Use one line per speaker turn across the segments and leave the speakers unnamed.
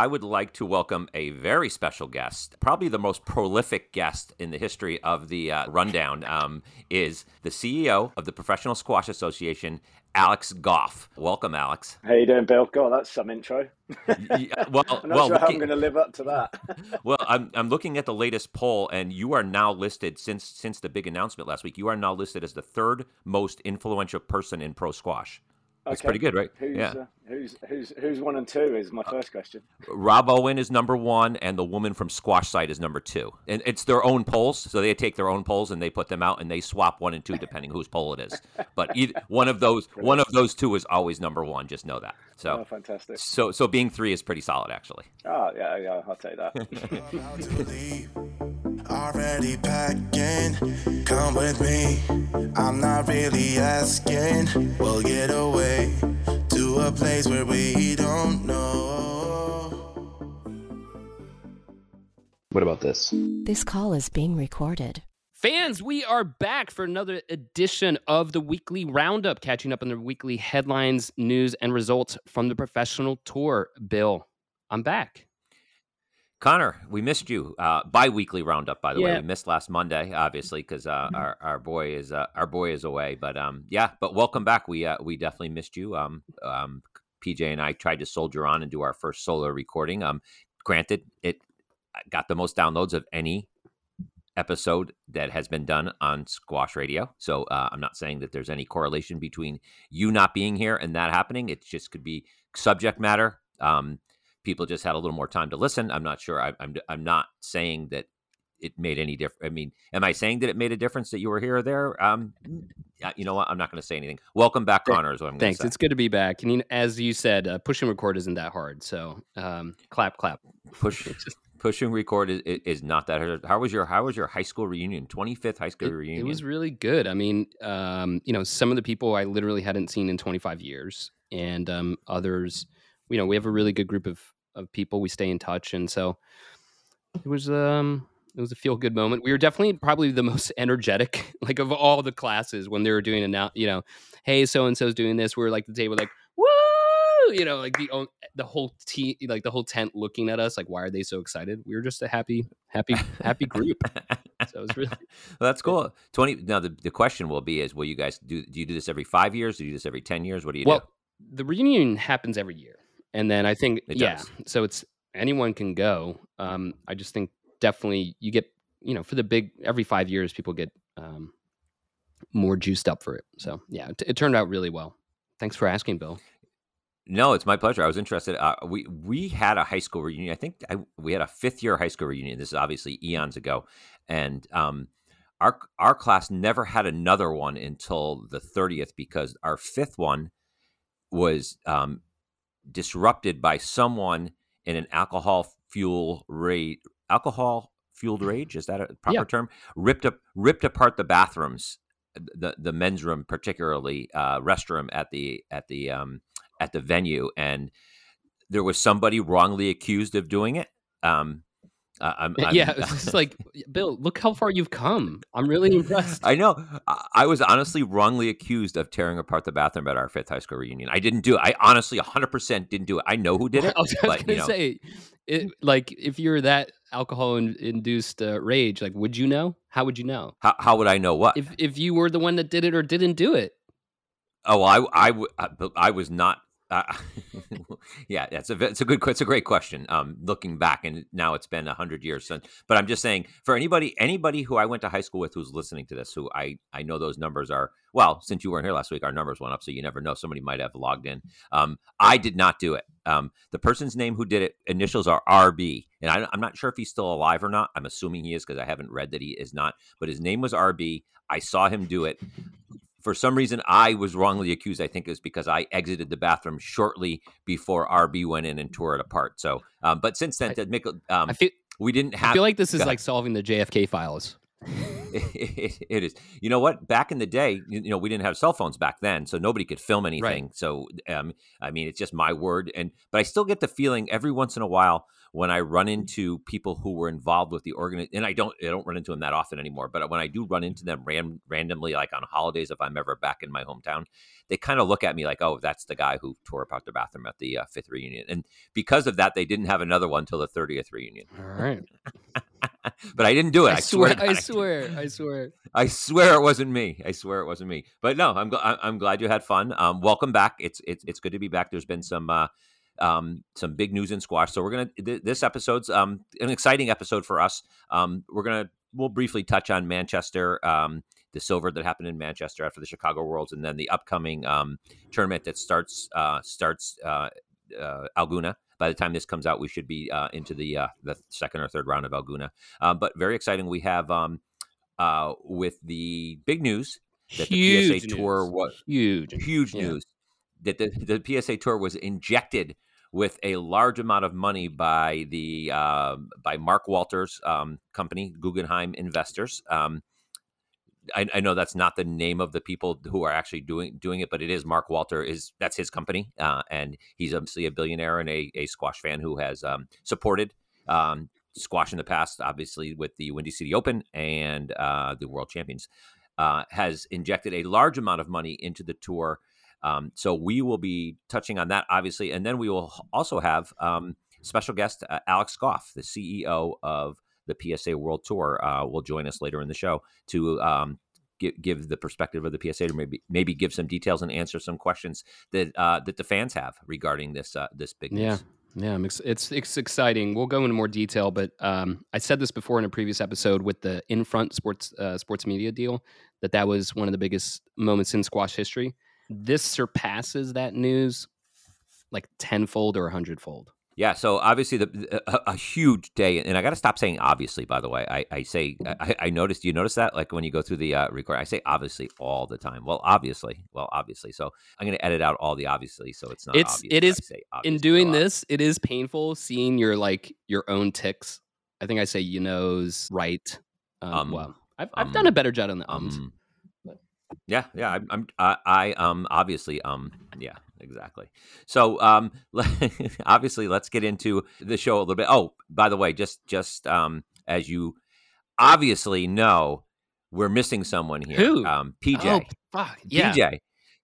I would like to welcome a very special guest, probably the most prolific guest in the history of the uh, rundown, um, is the CEO of the Professional Squash Association, Alex Gough. Welcome, Alex.
How you doing, Bill? God, that's some intro.
Yeah, well,
I'm not
well,
sure how I'm going to live up to that.
well, I'm I'm looking at the latest poll, and you are now listed since since the big announcement last week. You are now listed as the third most influential person in pro squash. That's
Okay.
pretty good, right?
Who's,
yeah.
uh, who's who's who's one and two is my first question.
Rob Owen is number one, and the woman from Squash Site is number two. And it's their own polls, so they take their own polls and they put them out, and they swap one and two depending whose poll it is. But either, one of those one of those two is always number one. Just know that.
Oh,
So
fantastic.
so so being three is pretty solid, actually.
Oh, yeah, yeah, I'll take that.
about to leave. Already packing, come with me. I'm not really asking. We'll get away to a place where we don't know.
What about this?
This call is being recorded.
Fans, we are back for another edition of the weekly roundup, catching up on the weekly headlines, news, and results from the professional tour. Bill, I'm back.
Connor, we missed you. Uh, bi-weekly roundup, by the way. We missed last Monday, obviously, because uh, our our boy is uh, our boy is away. But um, yeah, but welcome back. We uh, we definitely missed you. Um, um, PJ and I tried to soldier on and do our first solo recording. Um, granted, it got the most downloads of any episode that has been done on Squash Radio. So uh, I'm not saying that there's any correlation between you not being here and that happening. It just could be subject matter. Um, people just had a little more time to listen. I'm not sure. I, I'm I'm not saying that it made any difference. I mean, am I saying that it made a difference that you were here or there? Um, you know what? I'm not going to say anything. Welcome back, Connor. Is what I'm going
Thanks.
say.
It's good to be back. And as you said, uh, pushing record isn't that hard. So um, clap, clap.
Push pushing record is, is not that hard. How was your How was your high school reunion? 25th high school
It,
reunion.
it was really good. I mean, um, you know, some of the people I literally hadn't seen in 25 years, and um, others, you know, we have a really good group of of people. We stay in touch, and so it was um it was a feel good moment. We were definitely probably the most energetic, like of all the classes when they were doing it now. You know, hey, so and so's doing this. We were like the table, like woo, you know, like the the whole team, like the whole tent looking at us, like why are they so excited? We were just a happy, happy, happy group. So it was really
well, that's cool. Twenty. Now the, the question will be: Is will you guys do? Do you do this every five years? Do you do this every ten years? What do you
well,
do?
the reunion happens every year, and then I think
It
yeah,
does.
so it's anyone can go. Um, I just think definitely you get you know for the big every five years people get um, more juiced up for it. So yeah, it, it turned out really well. Thanks for asking, Bill.
No, it's my pleasure. I was interested. Uh, we we had a high school reunion. I think I, we had a fifth year high school reunion. This is obviously eons ago, and um, our our class never had another one until the thirtieth because our fifth one was um, disrupted by someone in an alcohol fuel rate alcohol fueled rage? Is that a proper
Yeah.
term? Ripped up ripped apart the bathrooms the the men's room particularly uh restroom at the at the um at the venue and there was somebody wrongly accused of doing it um I'm, I'm,
yeah, it's just like Bill. Look how far you've come. I'm really impressed.
I know. I, was honestly wrongly accused of tearing apart the bathroom at our fifth high school reunion. I didn't do it. I honestly 100% didn't do it. I know who did it.
I was
but,
gonna
you know,
say, it, like if you're that alcohol in, induced uh, rage, like would you know? How would you know
how, how would I know what?
if if you were the one that did it or didn't do it?
Oh, I, I, w- I- but I was not. Uh, yeah, that's a it's a good it's a great question. Um, looking back, and now it's been hundred years since. But I'm just saying, for anybody anybody who I went to high school with who's listening to this, who I I know those numbers are well. Since you weren't here last week, our numbers went up, so you never know. Somebody might have logged in. Um, I did not do it. Um, the person's name who did it initials are RB, and I, I'm not sure if he's still alive or not. I'm assuming he is because I haven't read that he is not. But his name was RB. I saw him do it for some reason I was wrongly accused. I think it was because I exited the bathroom shortly before RB went in and tore it apart. So, um, but since then,
I-
make, um,
I feel
we didn't have.
I feel like this is like solving the JFK files.
It, it, it is. You know what? Back in the day, you, you know, we didn't have cell phones back then, so nobody could film anything. So, um, I mean, it's just my word. And but I still get the feeling every once in a while when I run into people who were involved with the organ, and I don't, I don't run into them that often anymore. But when I do run into them ran, randomly, like on holidays, if I'm ever back in my hometown, they kind of look at me like, "Oh, that's the guy who tore apart the bathroom at the uh, fifth reunion." And because of that, they didn't have another one till the thirtieth reunion.
All right.
but I didn't do it. I,
I swear.
God
I swear. I swear.
I swear it wasn't me. I swear it wasn't me. But no, I'm gl- I'm glad you had fun. Um, welcome back. It's it's it's good to be back. There's been some uh, um, some big news in squash. So we're gonna th- this episode's um an exciting episode for us. Um, we're gonna we'll briefly touch on Manchester. Um, the silver that happened in Manchester after the Chicago Worlds, and then the upcoming um, tournament that starts uh, starts uh, uh, El Gouna. By the time this comes out, we should be uh, into the uh, the second or third round of El Gouna. Um, but very exciting. We have um, uh, with the big news that
Huge
the PSA Tour was
huge.
huge
Yeah.
news that the, the PSA Tour was injected with a large amount of money by the uh, by Mark Walter's um, company, Guggenheim Investors. Um, I, I know that's not the name of the people who are actually doing doing it, but it is Mark Walter is that's his company, uh, and he's obviously a billionaire and a, a squash fan who has um, supported um, squash in the past, obviously with the Windy City Open and uh, the World Champions, uh, has injected a large amount of money into the tour. Um, so we will be touching on that, obviously, and then we will also have um, special guest uh, Alex Gough, the CEO of the PSA World Tour, uh, will join us later in the show to um, give, give the perspective of the PSA to maybe maybe give some details and answer some questions that uh, that the fans have regarding this uh, this big news.
Yeah. Yeah, it's it's exciting. We'll go into more detail, but um, I said this before in a previous episode with the Infront Sports uh, Sports Media deal that that was one of the biggest moments in squash history. This surpasses that news like tenfold or a hundredfold.
Yeah, so obviously the a, a huge day, and I got to stop saying obviously. By the way, I, I say I, I noticed. You notice that, like when you go through the uh, record, I say obviously all the time. Well, obviously, well, obviously. So I'm going to edit out all the obviously, so it's not.
It's-
obvious
it is- In doing this, it is painful seeing your like your own ticks. I think I say you knows right. Um,
Um,
well, I've, I've done
um,
a better job on the ums.
Um, yeah, yeah, I'm, I'm I, I um obviously um yeah exactly. So um obviously let's get into the show a little bit. Oh, by the way, just just um as you obviously know, we're missing someone here.
Who?
Um, PJ.
Oh, fuck. Yeah.
PJ.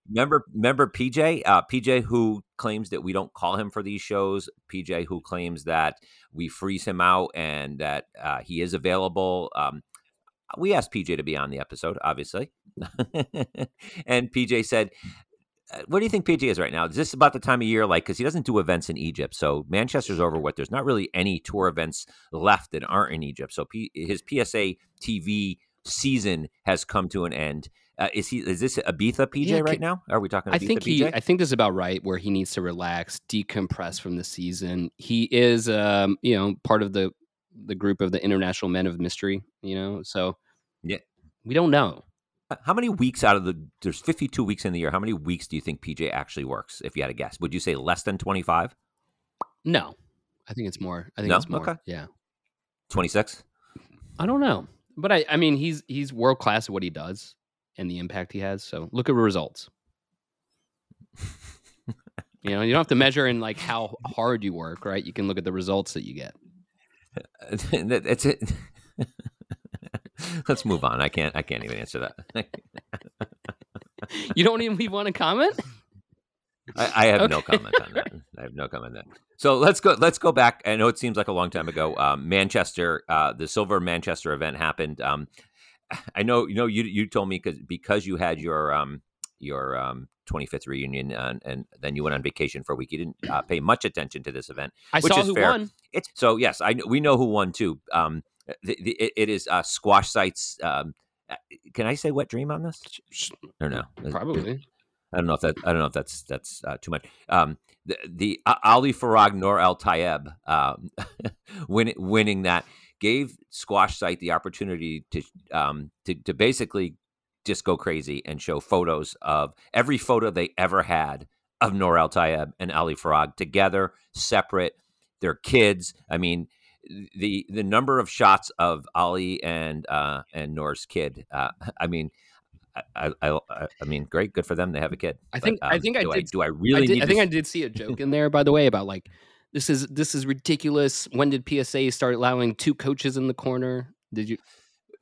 Remember, remember PJ? Uh, PJ, who claims that we don't call him for these shows. PJ, who claims that we freeze him out and that uh, he is available. Um, we asked PJ to be on the episode, obviously, and PJ said, uh, "What do you think PJ is right now? Is this about the time of year, like, because he doesn't do events in Egypt? So Manchester's over. What? There's not really any tour events left that aren't in Egypt. So P- his PSA TV season has come to an end." Uh, is he? Is this Ibiza PJ
Yeah,
right now? Are we talking?
I
Ibiza
think he.
PJ?
I think this is about right where he needs to relax, decompress from the season. He is, um, you know, part of the the group of the international men of mystery. You know, so
Yeah.
we don't know.
Uh, how many weeks out of the there's 52 weeks in the year? How many weeks do you think PJ actually works? If you had to guess, would you say less than 25?
No, I think it's more. I think
No?
it's more.
Okay.
Yeah,
26?
I don't know, but I. I mean, he's he's world class at what he does and the impact he has. So look at results. you know, you don't have to measure in like how hard you work, right? You can look at the results that you get.
That's it. Let's move on. I can't. I can't even answer that.
You don't even want to comment.
I, I have no comment on that. I have no comment on that. So let's go. Let's go back. I know it seems like a long time ago. Um, Manchester, uh, the Silver Manchester event happened. Um, I know. You know. You you told me because because you had your um your um 25th reunion and, and then you went on vacation for a week. You didn't uh, pay much attention to this event.
I
Which
saw
is
who
fair.
won.
It's so yes, I we know who won too. Um, the, the, it- it is uh, Squash Sites. Um, uh, can I say Wet Dream on this or no?
Probably.
I don't know if that. I don't know if that's that's uh, too much. Um, the the Ali Farag Nour El Tayeb um, win, winning that gave Squash Site the opportunity to um to, to basically just go crazy and show photos of every photo they ever had of Nour El Tayeb and Ali Farag together, separate. Their kids. I mean, the the number of shots of Ali and uh, and Nour's kid. Uh, I mean, I, I, I, I mean, great, good for them. They have a kid.
I think
But,
I
um,
think I
do
did.
do I
I,
really
did,
need
I think I did see a joke in there, by the way, about like this is this is ridiculous. When did PSA start allowing two coaches in the corner? Did you?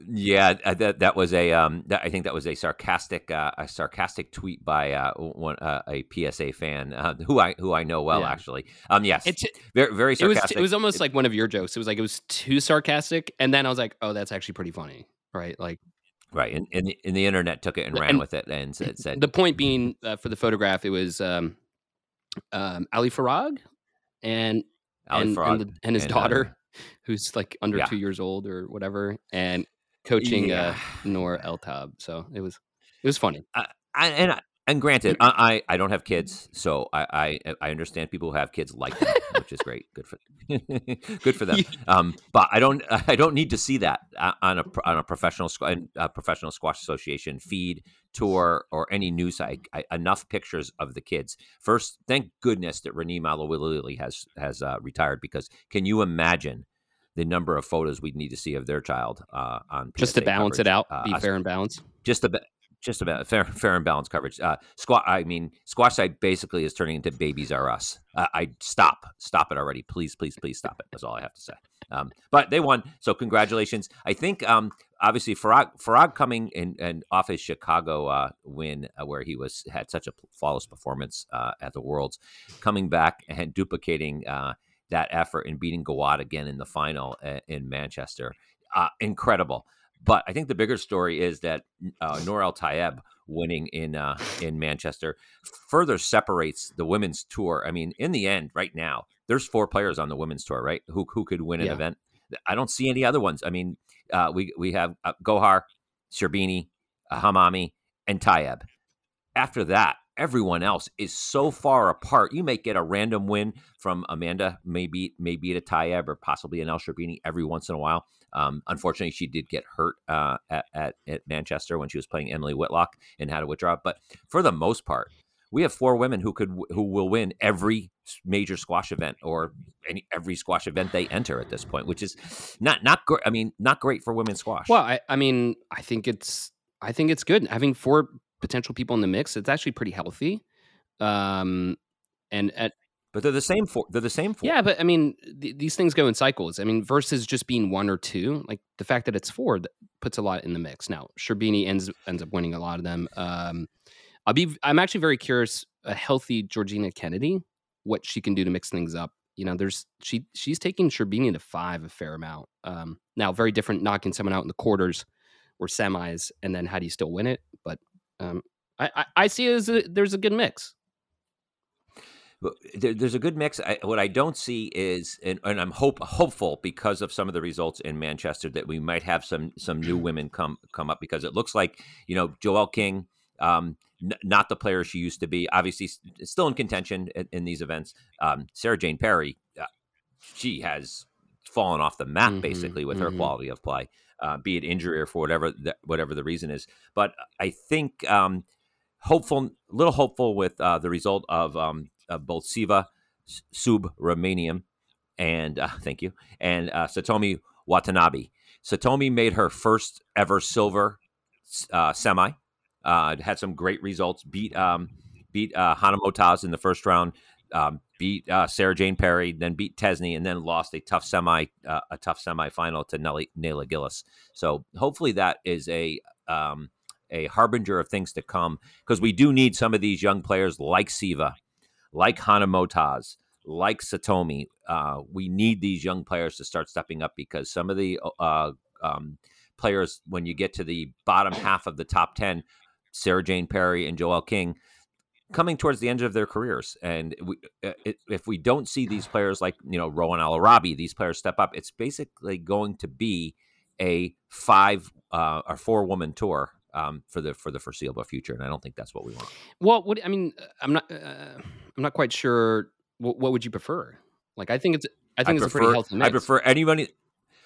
Yeah, uh, that that was a um, that, I think that was a sarcastic uh, a sarcastic tweet by uh, one uh, a PSA fan uh, who I who I know well
Yeah.
actually. Um, yes,
It,
very very
it was
sarcastic.
it was almost like one of your jokes. It was like it was too sarcastic, and then I was like, oh, that's actually pretty funny, right? Like
right, and, and, the, and the internet took it and ran
And-
with it and said, said
the point being uh, for the photograph, it was um, um, Ali Farag and
Ali
and,
Farag
and, the, and his daughter, who's like under
yeah.
two years old or whatever, and coaching uh,
Yeah.
Nour El Tayeb. So it was it was funny.
I, and I- and granted, I, I I don't have kids, so I, I I understand people who have kids like that, which is great. Good for good for them. Um, but I don't I don't need to see that uh, on a on a professional squ- uh, professional squash association feed tour or any news site. I, enough pictures of the kids. First, thank goodness that Raneem El Welily has has uh, retired because can you imagine? The number of photos we'd need to see of their child uh, on
Just to
PSA
balance it out,
Uh,
be fair and balanced.
just about just about fair fair and balanced coverage. Uh, squat. I mean, squash side basically is turning into Babies R Us. Uh, I stop, stop it already. Please, please, please stop it. That's all I have to say. Um, but they won, so congratulations. I think um, obviously Farag Farag coming in and off his Chicago uh, win, uh, where he was had such a flawless performance uh, at the Worlds, coming back and duplicating uh, that effort in beating Gawad again in the final uh, in Manchester. Uh, incredible. But I think the bigger story is that uh, Nour El Tayeb winning in uh, in Manchester further separates the women's tour. I mean, in the end, right now, there's four players on the women's tour, right? Who who could win an
Yeah.
event? I don't see any other ones. I mean, uh, we we have uh, Gohar, Sherbini, Hammamy, and Tayeb. After that, everyone else is so far apart. You may get a random win from Amanda, maybe maybe at a Tayeb or possibly an El Sherbini every once in a while. Um, unfortunately, she did get hurt uh, at, at at Manchester when she was playing Emily Whitlock and had to withdraw. But for the most part, we have four women who could who will win every major squash event or any every squash event they enter at this point, which is not not great. I mean, not great for women's squash.
Well, I, I mean, I think it's I think it's good having four potential people in the mix. It's actually pretty healthy. Um, and at
but they're the same four. They're the same four.
yeah, but I mean, th- these things go in cycles. I mean, versus just being one or two, like the fact that it's four that puts a lot in the mix. Now, Sherbini ends ends up winning a lot of them. Um, I'll be I'm actually very curious. A healthy Georgina Kennedy, what she can do to mix things up. You know, there's she she's taking Sherbini to five a fair amount. Um, now, very different knocking someone out in the quarters or semis, and then how do you still win it? But um, I, I I see it as a, there's a good mix.
There, there's a good mix. I, what I don't see is, and, and I'm hope hopeful because of some of the results in Manchester that we might have some some new women come come up because it looks like you know Joelle King, um, n- not the player she used to be. Obviously, still in contention in, in these events. Um, Sarah Jane Perry, uh, she has fallen off the map
Mhm,
basically with her
mhm.
quality of play, uh, be it injury or for whatever the, whatever the reason is. But I think um, hopeful, little hopeful with uh, the result of, um, of both Siva Subramaniam and uh, thank you and uh, Satomi Watanabe. Satomi made her first ever silver uh, semi. Uh, had some great results. Beat um, beat uh, Hana Moataz in the first round. Um, beat uh, Sarah Jane Perry, then beat Tesni, and then lost a tough semi uh, a tough semifinal to Nelly, Nele Gilis. So hopefully that is a um, a harbinger of things to come because we do need some of these young players like Siva, like Hana Moataz, like Satomi. Uh, we need these young players to start stepping up because some of the uh, um, players, when you get to the bottom half of the top 10, Sarah Jane Perry and Joelle King, coming towards the end of their careers. And we, uh, if we don't see these players like, you know, Rowan Elaraby, these players step up, it's basically going to be a five uh, or four woman tour um, for the for the foreseeable future, and I don't think that's what we want.
Well, what I mean, uh, I'm not uh, I'm not quite sure. What, what would you prefer? Like, I think it's I think it's a pretty healthy mix.
I prefer anybody.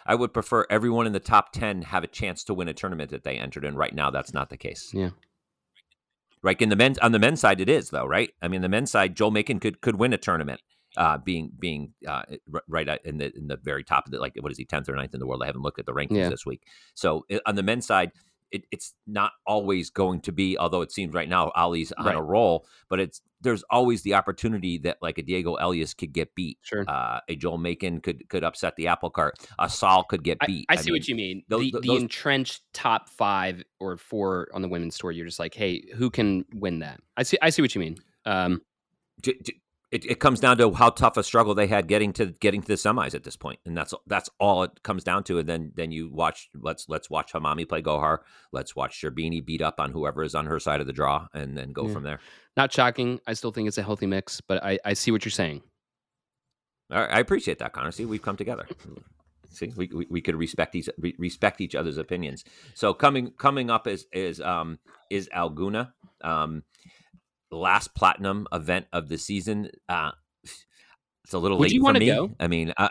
I would prefer everyone in the top ten have a chance to win a tournament that they entered in. Right now, that's not the case.
Yeah.
Right in the men's on the men's side, it is though. Right. I mean, the men's side, Joel Makin could could win a tournament uh, being being uh, right in the in the very top of the like what is he tenth or 9th in the world? I haven't looked at the rankings
Yeah.
this week. So on the men's side, it, it's not always going to be. Although it seems right now Ali's on
Right.
a roll, but it's there's always the opportunity that like a Diego Elias could get beat.
Sure.
Uh, a Joel Makin could could upset the apple cart. A Saul could get
I,
beat.
I see what you mean.
tho-
the,
tho-
the entrenched top five or four on the women's tour, you're just like, hey, who can win that? I see. I see what you mean. Um,
it, it comes down to how tough a struggle they had getting to getting to the semis at this point, and that's that's all it comes down to. And then then you watch let's let's watch Hammamy play Gohar. Let's watch Sherbini beat up on whoever is on her side of the draw, and then go
Yeah.
from there.
not shocking. I still think it's a healthy mix, but I, I see what you're saying.
All right, I appreciate that, Connor. See, we've come together. See, we, we, we could respect each re- respect each other's opinions. So coming coming up is is um is El Gouna, um, last platinum event of the season. Uh, it's a little
Would
late
you
for me.
go?
I mean, uh,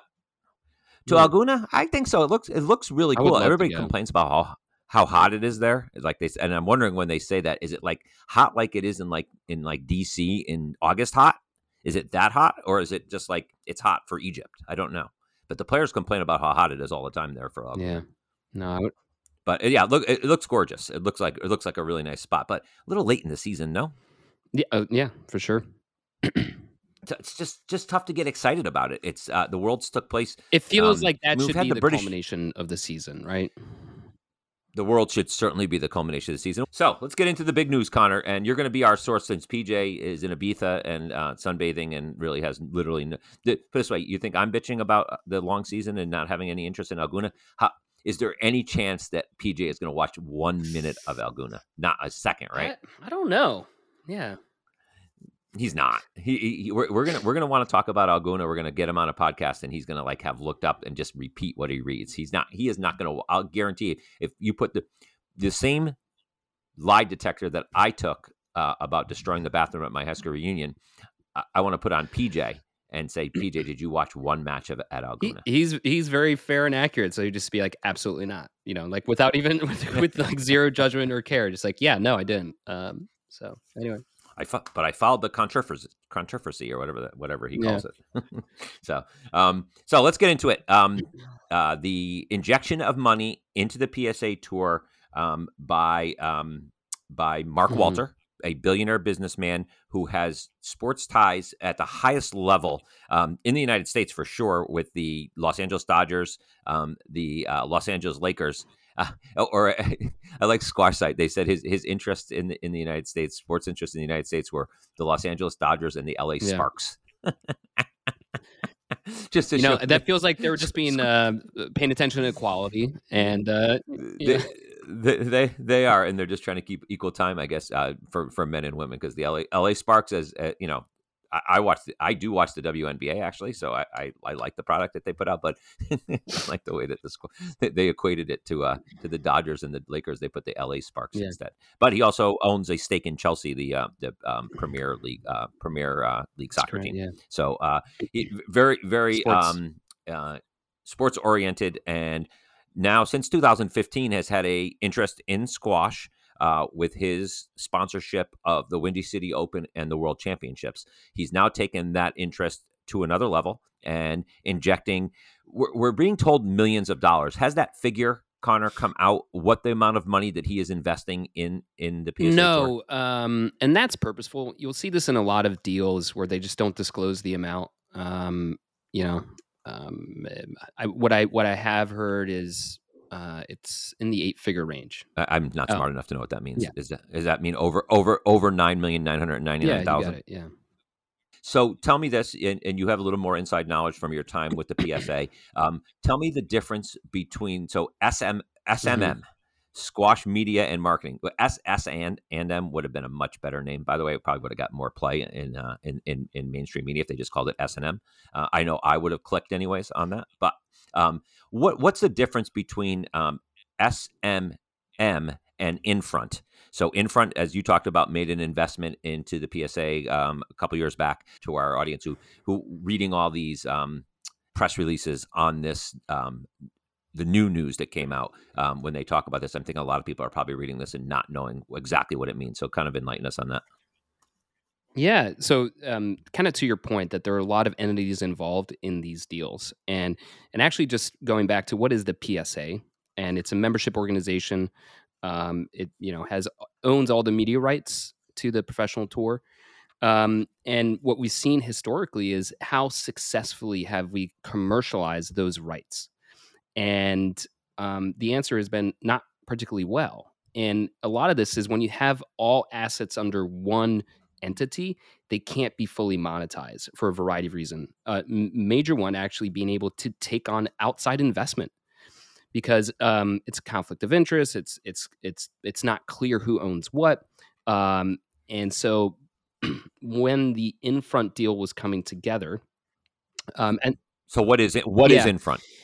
to
Yeah.
El Gouna, I think so. It looks it looks really
I
cool. Everybody complains about how how hot it is there. It's Like they and I'm wondering when they say that, is it like hot like it is in like in like DC in August hot? Is it that hot, or is it just like it's hot for Egypt? I don't know. But the players complain about how hot it is all the time there for El Gouna.
Yeah. No, would,
But uh, yeah, look, it, it looks gorgeous. It looks like it looks like a really nice spot, but a little late in the season, no.
Yeah, uh, yeah, for sure.
It's just just tough to get excited about it. It's uh, the Worlds took place.
It feels
Um,
like that should be
the
the,
British-
culmination of the season, right?
The World should certainly be the culmination of the season. So let's get into the big news, Connor. And you're going to be our source since PJ is in Ibiza and uh, sunbathing and really has literally. No, put this way, you think I'm bitching about uh, the long season and not having any interest in El Gouna? How, is there any chance that PJ is going to watch one minute of El Gouna? Not a second, right?
I, I don't know. Yeah.
He's not. He, he- he- we're, we're gonna we're gonna want to talk about El Gouna. We're gonna get him on a podcast, and he's gonna like have looked up and just repeat what he reads. He's not. He is not gonna. I'll guarantee you, if you put the the same lie detector that I took uh, about destroying the bathroom at my high school reunion, I, I want to put on PJ and say, PJ, did you watch one match of at
He,
El Gouna?
he's he's very fair and accurate, so you just be like, absolutely not. You know, like without even with, with like zero judgment or care, just like, yeah, no, I didn't. Um. So anyway,
I fo- but I followed the controversy, controversy or whatever that, whatever he
Yeah.
calls it. so, um, so let's get into it. Um, uh, the injection of money into the PSA Tour um, by um, by Mark
Mhm.
Walter, a billionaire businessman who has sports ties at the highest level um, in the United States for sure, with the Los Angeles Dodgers, um, the uh, Los Angeles Lakers. Uh, or I like squash site. They said his his interest in the in the United States, sports interest in the United States, were the Los Angeles Dodgers and the LA
Yeah.
Sparks. just to
you know that feels like they were just being uh, paying attention to quality, and uh,
they, they, they they are, and they're just trying to keep equal time, I guess, uh, for for men and women because the LA LA Sparks, as uh, you know, I, I watch, the, I do watch the WNBA actually, so I, I, I like the product that they put out, but I like the way that the squ- they, equated it to uh to the Dodgers and the Lakers. They put the LA Sparks
Yeah.
instead, but he also owns a stake in Chelsea, the uh, the um, Premier League uh, Premier uh, League soccer team.
yeah.
So uh, he- very, very
Sports.
um, uh, sports oriented, and now since 2015 has had a interest in squash. Uh, with his sponsorship of the Windy City Open and the World Championships, he's now taken that interest to another level and injecting. We're, we're being told millions of dollars. Has that figure, Connor, come out? What the amount of money that he is investing in in the PSA?
No, um, and that's purposeful. You'll see this in a lot of deals where they just don't disclose the amount. Um, you know, um, I, what I what I have heard is uh, it's in the eight figure range.
I'm not
Oh.
smart enough to know what that means.
Yeah.
Is that does that mean over over over nine million nine hundred ninety
Yeah, got it. Yeah.
So tell me this, and, and you have a little more inside knowledge from your time with the PSA. um, tell me the difference between so SM SMM,
Mm-hmm.
Squash Media and Marketing. S S and and M would have been a much better name. By the way, it probably would have got more play in uh, in, in in mainstream media if they just called it S and M. Uh, I know I would have clicked anyways on that. But um, what what's the difference between um, SMM and Infront? So Infront, as you talked about, made an investment into the PSA um, a couple years back to our audience who who reading all these um, press releases on this um, the new news that came out um, when they talk about this. I'm thinking a lot of people are probably reading this and not knowing exactly what it means. So kind of enlighten us on that.
Yeah. So, um, kind of to your point, that there are a lot of entities involved in these deals, and and actually, just going back to what is the PSA, and it's a membership organization. Um, it you know has owns all the media rights to the professional tour, um, and what we've seen historically is how successfully have we commercialized those rights, and um, the answer has been not particularly well. And a lot of this is when you have all assets under one entity, they can't be fully monetized for a variety of reasons. Uh, major one actually being able to take on outside investment because um, it's a conflict of interest. It's it's it's it's not clear who owns what, um, and so when the Infront deal was coming together, um, and
so what is it? What yeah. is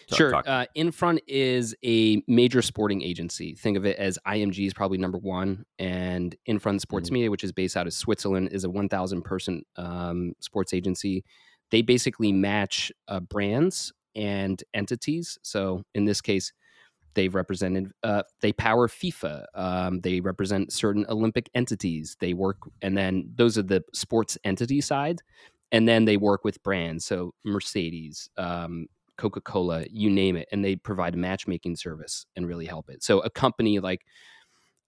Infront?
Sure. Uh, Infront is a major sporting agency. Think of it as IMG is probably number one, and Infront Sports mm-hmm. Media, which is based out of Switzerland, is a 1,000 person um, sports agency. They basically match uh, brands and entities. So in this case, they've represented uh, they power FIFA. Um, they represent certain Olympic entities. They work, and then those are the sports entity side, and then they work with brands. So Mercedes, um, Coca Cola, you name it, and they provide a matchmaking service and really help it. So a company like,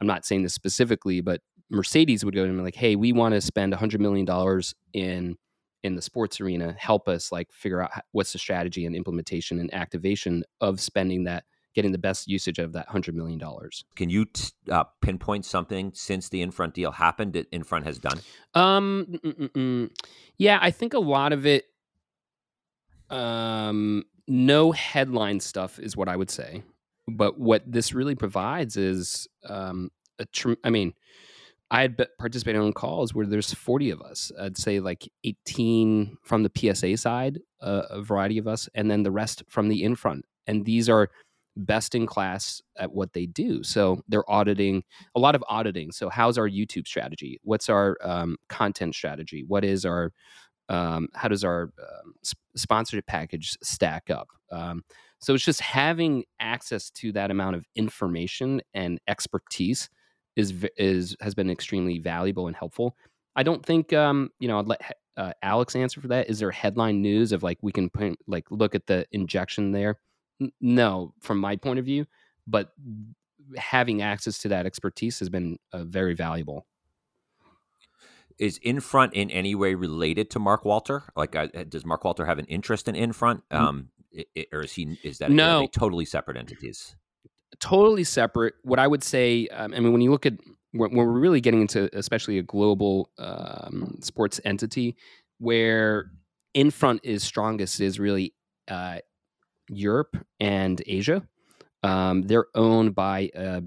I'm not saying this specifically, but Mercedes would go to them like, "Hey, we want to spend hundred million dollars in in the sports arena. Help us like figure out what's the strategy and implementation and activation of spending that." Getting the best usage of that hundred million dollars.
Can you t- uh, pinpoint something since the Infront deal happened that Infront has done?
Um, mm-mm-mm. yeah, I think a lot of it um no headline stuff is what I would say. But what this really provides is um, a tr- I mean, I had participated on calls where there's 40 of us. I'd say like 18 from the PSA side, uh, a variety of us, and then the rest from the Infront. And these are best in class at what they do. So they're auditing a lot of auditing. So how's our YouTube strategy? What's our um, content strategy? What is our um, how does our um, sponsorship package stack up? Um, so it's just having access to that amount of information and expertise is is has been extremely valuable and helpful. I don't think um, you know. I'd let uh, Alex answer for that. Is there headline news of like we can like look at the injection there? N- no, from my point of view, but having access to that expertise has been uh, very valuable
is Infront in any way related to Mark Walter? Like, uh, does Mark Walter have an interest in Infront, um, it, or is he is that
no
totally separate entities?
Totally separate. What I would say, um, I mean, when you look at when, we're really getting into, especially a global um, sports entity, where Infront is strongest is really uh, Europe and Asia. Um, they're owned by a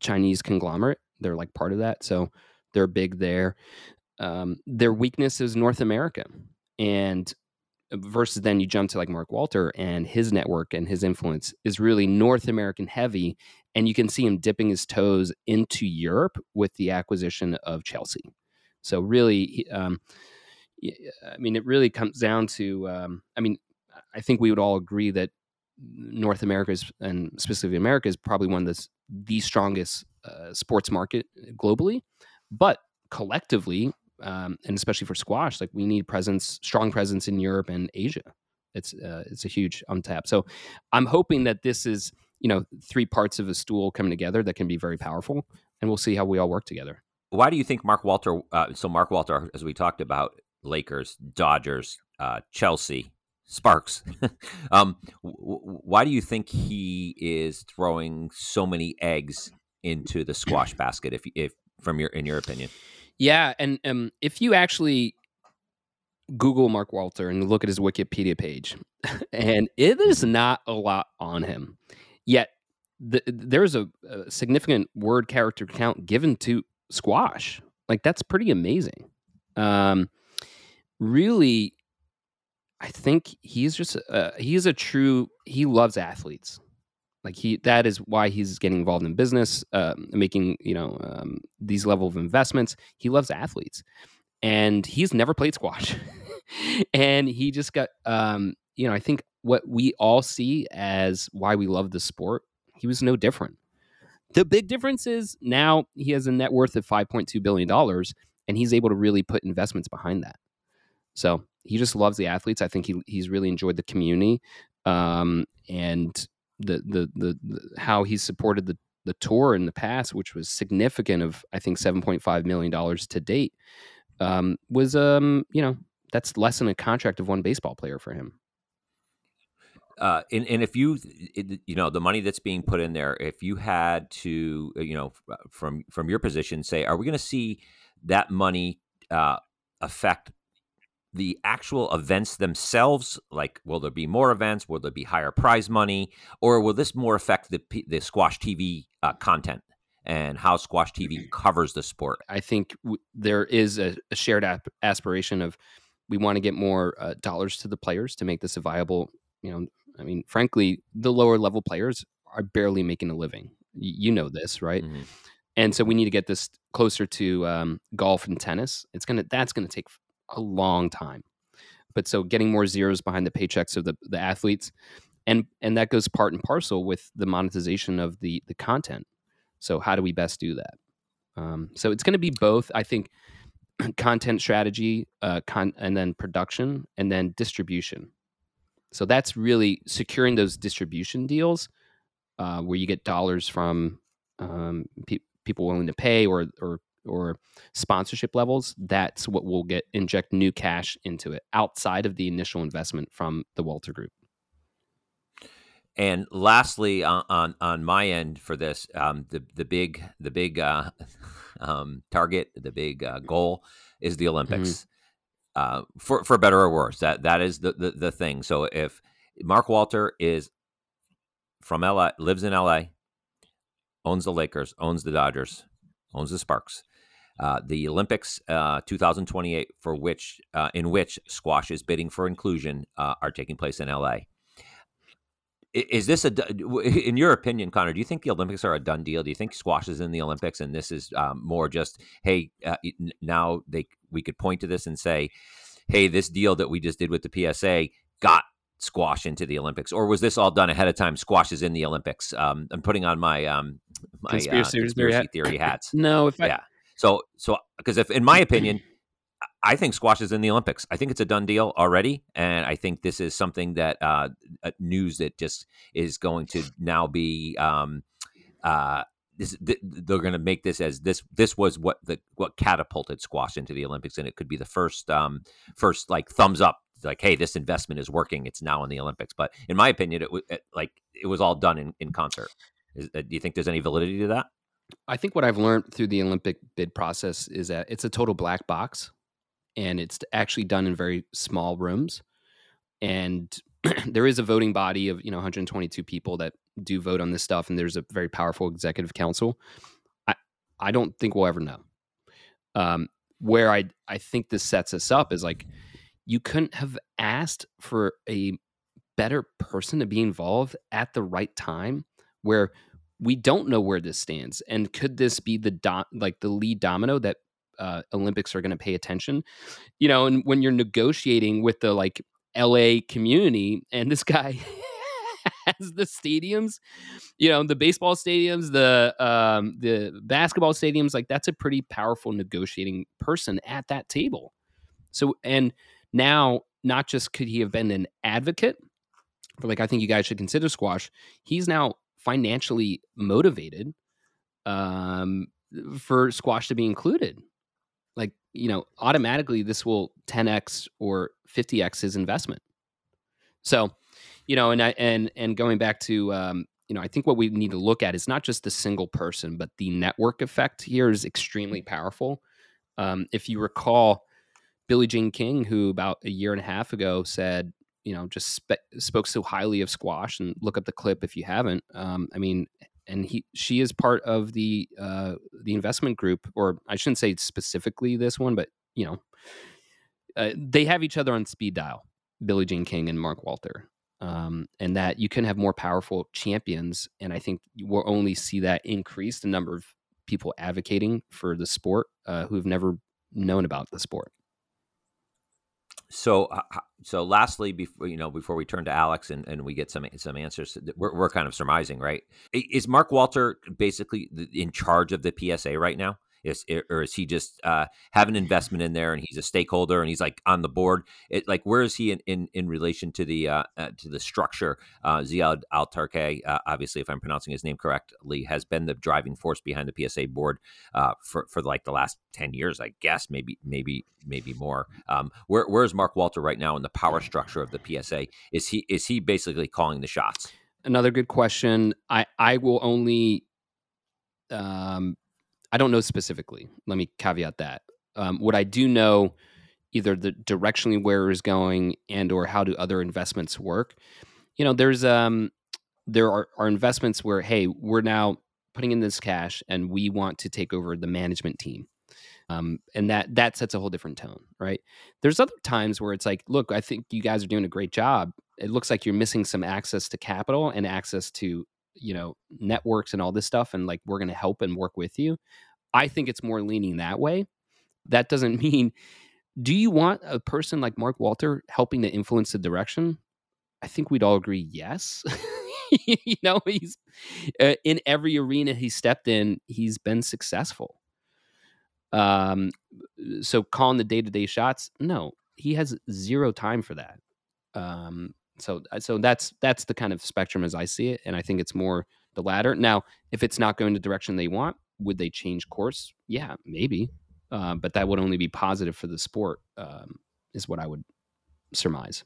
Chinese conglomerate. They're like part of that, so they're big there um, their weakness is North America. And uh, versus then you jump to like Mark Walter and his network and his influence is really North American heavy. And you can see him dipping his toes into Europe with the acquisition of Chelsea. So really, um, I mean, it really comes down to, um, I mean, I think we would all agree that North America is, and specifically America is probably one of the, the strongest uh, sports market globally. But collectively, um, and especially for squash, like we need presence, strong presence in Europe and Asia. It's uh, it's a huge untap. So I'm hoping that this is you know three parts of a stool coming together that can be very powerful, and we'll see how we all work together.
Why do you think Mark Walter? Uh, so Mark Walter, as we talked about, Lakers, Dodgers, uh, Chelsea, Sparks. um, w- why do you think he is throwing so many eggs into the squash basket? If, if from your in your opinion,
yeah, and um, if you actually Google Mark Walter and look at his Wikipedia page, and it is mm-hmm. not a lot on him. Yet the, there's a, a, significant word character count given to squash. Like that's pretty amazing. Um, really, I think he's just uh, he's a true. He loves athletes. Like he, that is why he's getting involved in business, uh, making you know um, these level of investments. He loves athletes, and he's never played squash, and he just got um, you know I think what we all see as why we love the sport. He was no different. The big difference is now he has a net worth of five point two billion dollars, and he's able to really put investments behind that. So he just loves the athletes. I think he he's really enjoyed the community, um, and the, the the the how he supported the the tour in the past, which was significant of I think seven point five million dollars to date, um, was um you know that's less than a contract of one baseball player for him.
Uh, and, and if you you know the money that's being put in there, if you had to you know from from your position say, are we going to see that money uh, affect the actual events themselves like will there be more events? Will there be higher prize money? Or will this more affect the the squash tv uh, content and how squash tv covers the sport?
I think w- there is a, a shared ap- aspiration of we want to get more uh, dollars to the players to make this a viable you know i mean frankly the lower level players are barely making a living. Y- you know this right? Mm-hmm. and so we need to get this closer to um, golf and tennis. It's gonna that's gonna take a long time. But so getting more zeros behind the paychecks of the, the athletes, and and that goes part and parcel with the monetization of the the content. So how do we best do that? Um, so it's going to be both. I think content strategy, uh, con- and then production, and then distribution. So that's really securing those distribution deals uh, where you get dollars from um, pe- people willing to pay or or or sponsorship levels, that's what will get inject new cash into it outside of the initial investment from the Walter Group.
And lastly, on on, on my end for this, um, the the big the big uh, um, target, the big uh, goal is the Olympics. Mm-hmm. Uh, for for better or worse, that that is the, the the thing. So if Mark Walter is from LA, lives in LA, owns the Lakers, owns the Dodgers, owns the Sparks, uh, the Olympics uh, 2028, for which uh, in which squash is bidding for inclusion, uh, are taking place in LA. Is this a, in your opinion, Connor? Do you think the Olympics are a done deal? Do you think squash is in the Olympics, and this is um, more just, hey, uh, now they we could point to this and say, hey, this deal that we just did with the PSA got squash into the Olympics, or was this all done ahead of time? Squash is in the Olympics. Um, I'm putting on my um, my conspiracy, uh, conspiracy theory hats.
no, if I,
yeah. So, so because if, in my opinion, I think squash is in the Olympics. I think it's a done deal already, and I think this is something that uh, news that just is going to now be. Um, uh, this, they're going to make this as this. This was what the what catapulted squash into the Olympics, and it could be the first um, first like thumbs up like hey this investment is working it's now in the olympics but in my opinion it was like it was all done in, in concert is, uh, do you think there's any validity to that
I think what I've learned through the Olympic bid process is that it's a total black box and it's actually done in very small rooms. And there is a voting body of, you know, 122 people that do vote on this stuff. And there's a very powerful executive council. I, I don't think we'll ever know. Um, where I, I think this sets us up is like, you couldn't have asked for a better person to be involved at the right time where we don't know where this stands and could this be the dot like the lead domino that uh, olympics are going to pay attention? You know and when you're negotiating with the like la community and this guy has the stadiums you know the baseball stadiums the um the basketball stadiums like that's a pretty powerful negotiating person at that table. So and now not just could he have been an advocate for like i think you guys should consider squash he's now financially motivated um, for squash to be included. Like, you know, automatically this will 10x or 50x his investment. So, you know, and I and and going back to um, you know, I think what we need to look at is not just the single person, but the network effect here is extremely powerful. Um, if you recall, Billie Jean King, who about a year and a half ago said, you know just spe- spoke so highly of squash and look up the clip if you haven't um, i mean and he she is part of the uh, the investment group or i shouldn't say specifically this one but you know uh, they have each other on speed dial billie jean king and mark walter um, and that you can have more powerful champions and i think we'll only see that increase the number of people advocating for the sport uh, who've never known about the sport
so, uh, uh, so lastly, before you know, before we turn to Alex and, and we get some some answers, we're, we're kind of surmising, right? Is Mark Walter basically in charge of the PSA right now? Is or is he just uh, have an investment in there and he's a stakeholder and he's like on the board? It, like where is he in, in, in relation to the uh, uh, to the structure? Uh, Ziad Al Turki, uh, obviously, if I'm pronouncing his name correctly, has been the driving force behind the PSA board uh, for for like the last ten years, I guess, maybe maybe maybe more. Um, where where is Mark Walter right now in the power structure of the PSA? Is he is he basically calling the shots?
Another good question. I I will only um I don't know specifically. Let me caveat that. Um, what I do know, either the directionally where is going and or how do other investments work. You know, there's um there are, are investments where hey, we're now putting in this cash and we want to take over the management team. Um, and that that sets a whole different tone, right? There's other times where it's like, look, I think you guys are doing a great job. It looks like you're missing some access to capital and access to you know networks and all this stuff and like we're going to help and work with you i think it's more leaning that way. That doesn't mean do you want a person like mark walter helping to influence the direction? I think we'd all agree yes. You know he's uh, in every arena he stepped in he's been successful. Um so calling the day-to-day shots no he has zero time for that. Um so uh, so that's that's the kind of spectrum as I see it, and I think it's more the latter. Now, if it's not going the direction they want, would they change course? Yeah, maybe, uh, but that would only be positive for the sport, um, is what I would surmise.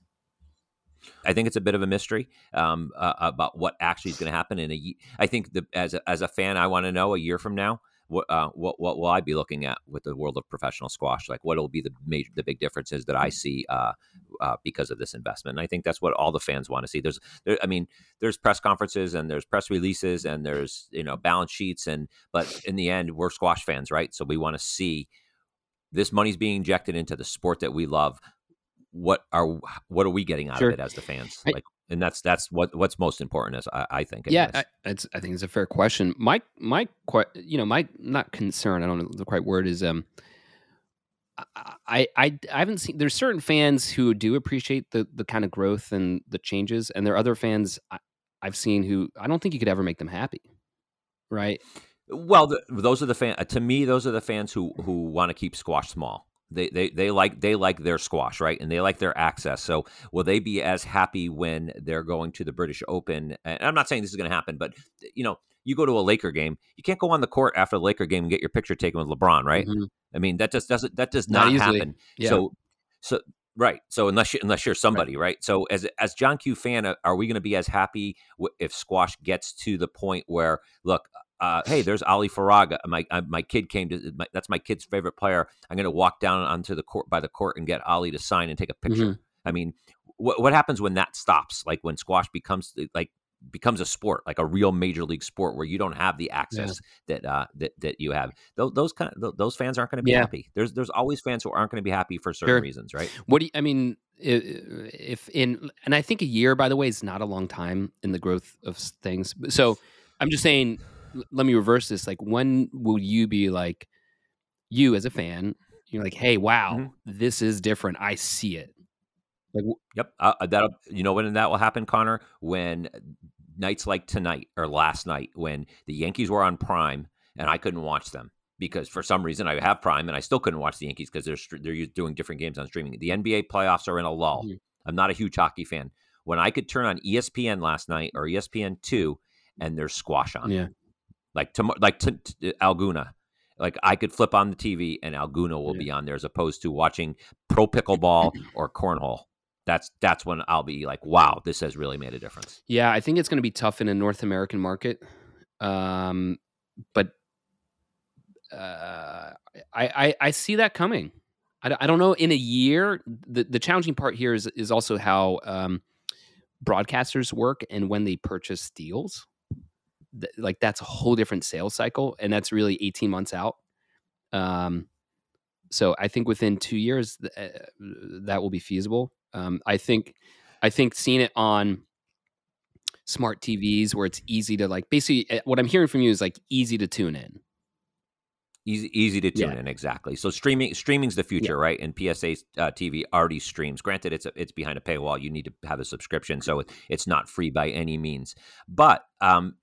I think it's a bit of a mystery um, uh, about what actually is going to happen in a. I think the, as a, as a fan, I want to know a year from now what uh, what what will I be looking at with the world of professional squash? Like, what will be the major the big differences that I see uh, uh, because of this investment? And I think that's what all the fans want to see. There's, there, I mean, there's press conferences and there's press releases and there's you know balance sheets and but in the end, we're squash fans, right? So we want to see this money's being injected into the sport that we love. What are what are we getting out sure. of it as the fans? I, like and that's that's what what's most important is I, I think.
Yeah, I, it's I think it's a fair question. My my you know my not concern. I don't know the right word is um. I, I I haven't seen. There's certain fans who do appreciate the the kind of growth and the changes, and there are other fans I, I've seen who I don't think you could ever make them happy, right?
Well, the, those are the fan. To me, those are the fans who who want to keep squash small. They, they they like they like their squash right? And they like their access. So will they be as happy when they're going to the british open? And i'm not saying this is going to happen but you know you go to a laker game you can't go on the court after the laker game and get your picture taken with lebron right? Mm-hmm. i mean that just doesn't that does not, not happen. Yeah. so so right. So unless you unless you're somebody right, right? so as as john q fan uh, are we going to be as happy if squash gets to the point where look uh, hey, there's Ali Farag. My uh, my kid came to my, that's my kid's favorite player. I'm going to walk down onto the court by the court and get Ali to sign and take a picture. Mm-hmm. I mean, what what happens when that stops? Like when squash becomes like becomes a sport, like a real major league sport, where you don't have the access yeah. that uh, that that you have. Those, those kind of those fans aren't going to be yeah. happy. There's there's always fans who aren't going to be happy for certain sure. reasons, right?
What do you, I mean? If in and I think a year, by the way, is not a long time in the growth of things. So I'm just saying let me reverse this. Like, when will you be like, you as a fan, you're like, hey, wow, mm-hmm. this is different. I see it.
Like, yep, uh, uh that you know when that will happen, Connor. When nights like tonight or last night, when the Yankees were on Prime and I couldn't watch them because for some reason I have Prime and I still couldn't watch the Yankees because they're they're doing different games on streaming. The NBA playoffs are in a lull. Mm-hmm. I'm not a huge hockey fan. When I could turn on ESPN last night or ESPN two and there's squash on.
Yeah
like to like to, to El Gouna. Like I could flip on the TV and El Gouna will yeah. be on there as opposed to watching pro pickleball or cornhole. That's that's when I'll be like, wow, this has really made a difference.
Yeah, I think it's going to be tough in a North American market, um, but uh, I, I, I see that coming. I, I don't know in a year. The the challenging part here is is also how um, broadcasters work and when they purchase deals th- like that's a whole different sales cycle and that's really 18 months out. Um so i think within two years th- uh, that will be feasible. Um i think i think seeing it on smart tvs where it's easy to like basically eh, what i'm hearing from you is like easy to tune in
Easy, easy to tune yeah. in exactly. So streaming, streaming's the future, yeah. right? And PSA uh, TV already streams. Granted, it's a, it's behind a paywall. You need to have a subscription, so it's not free by any means. But um,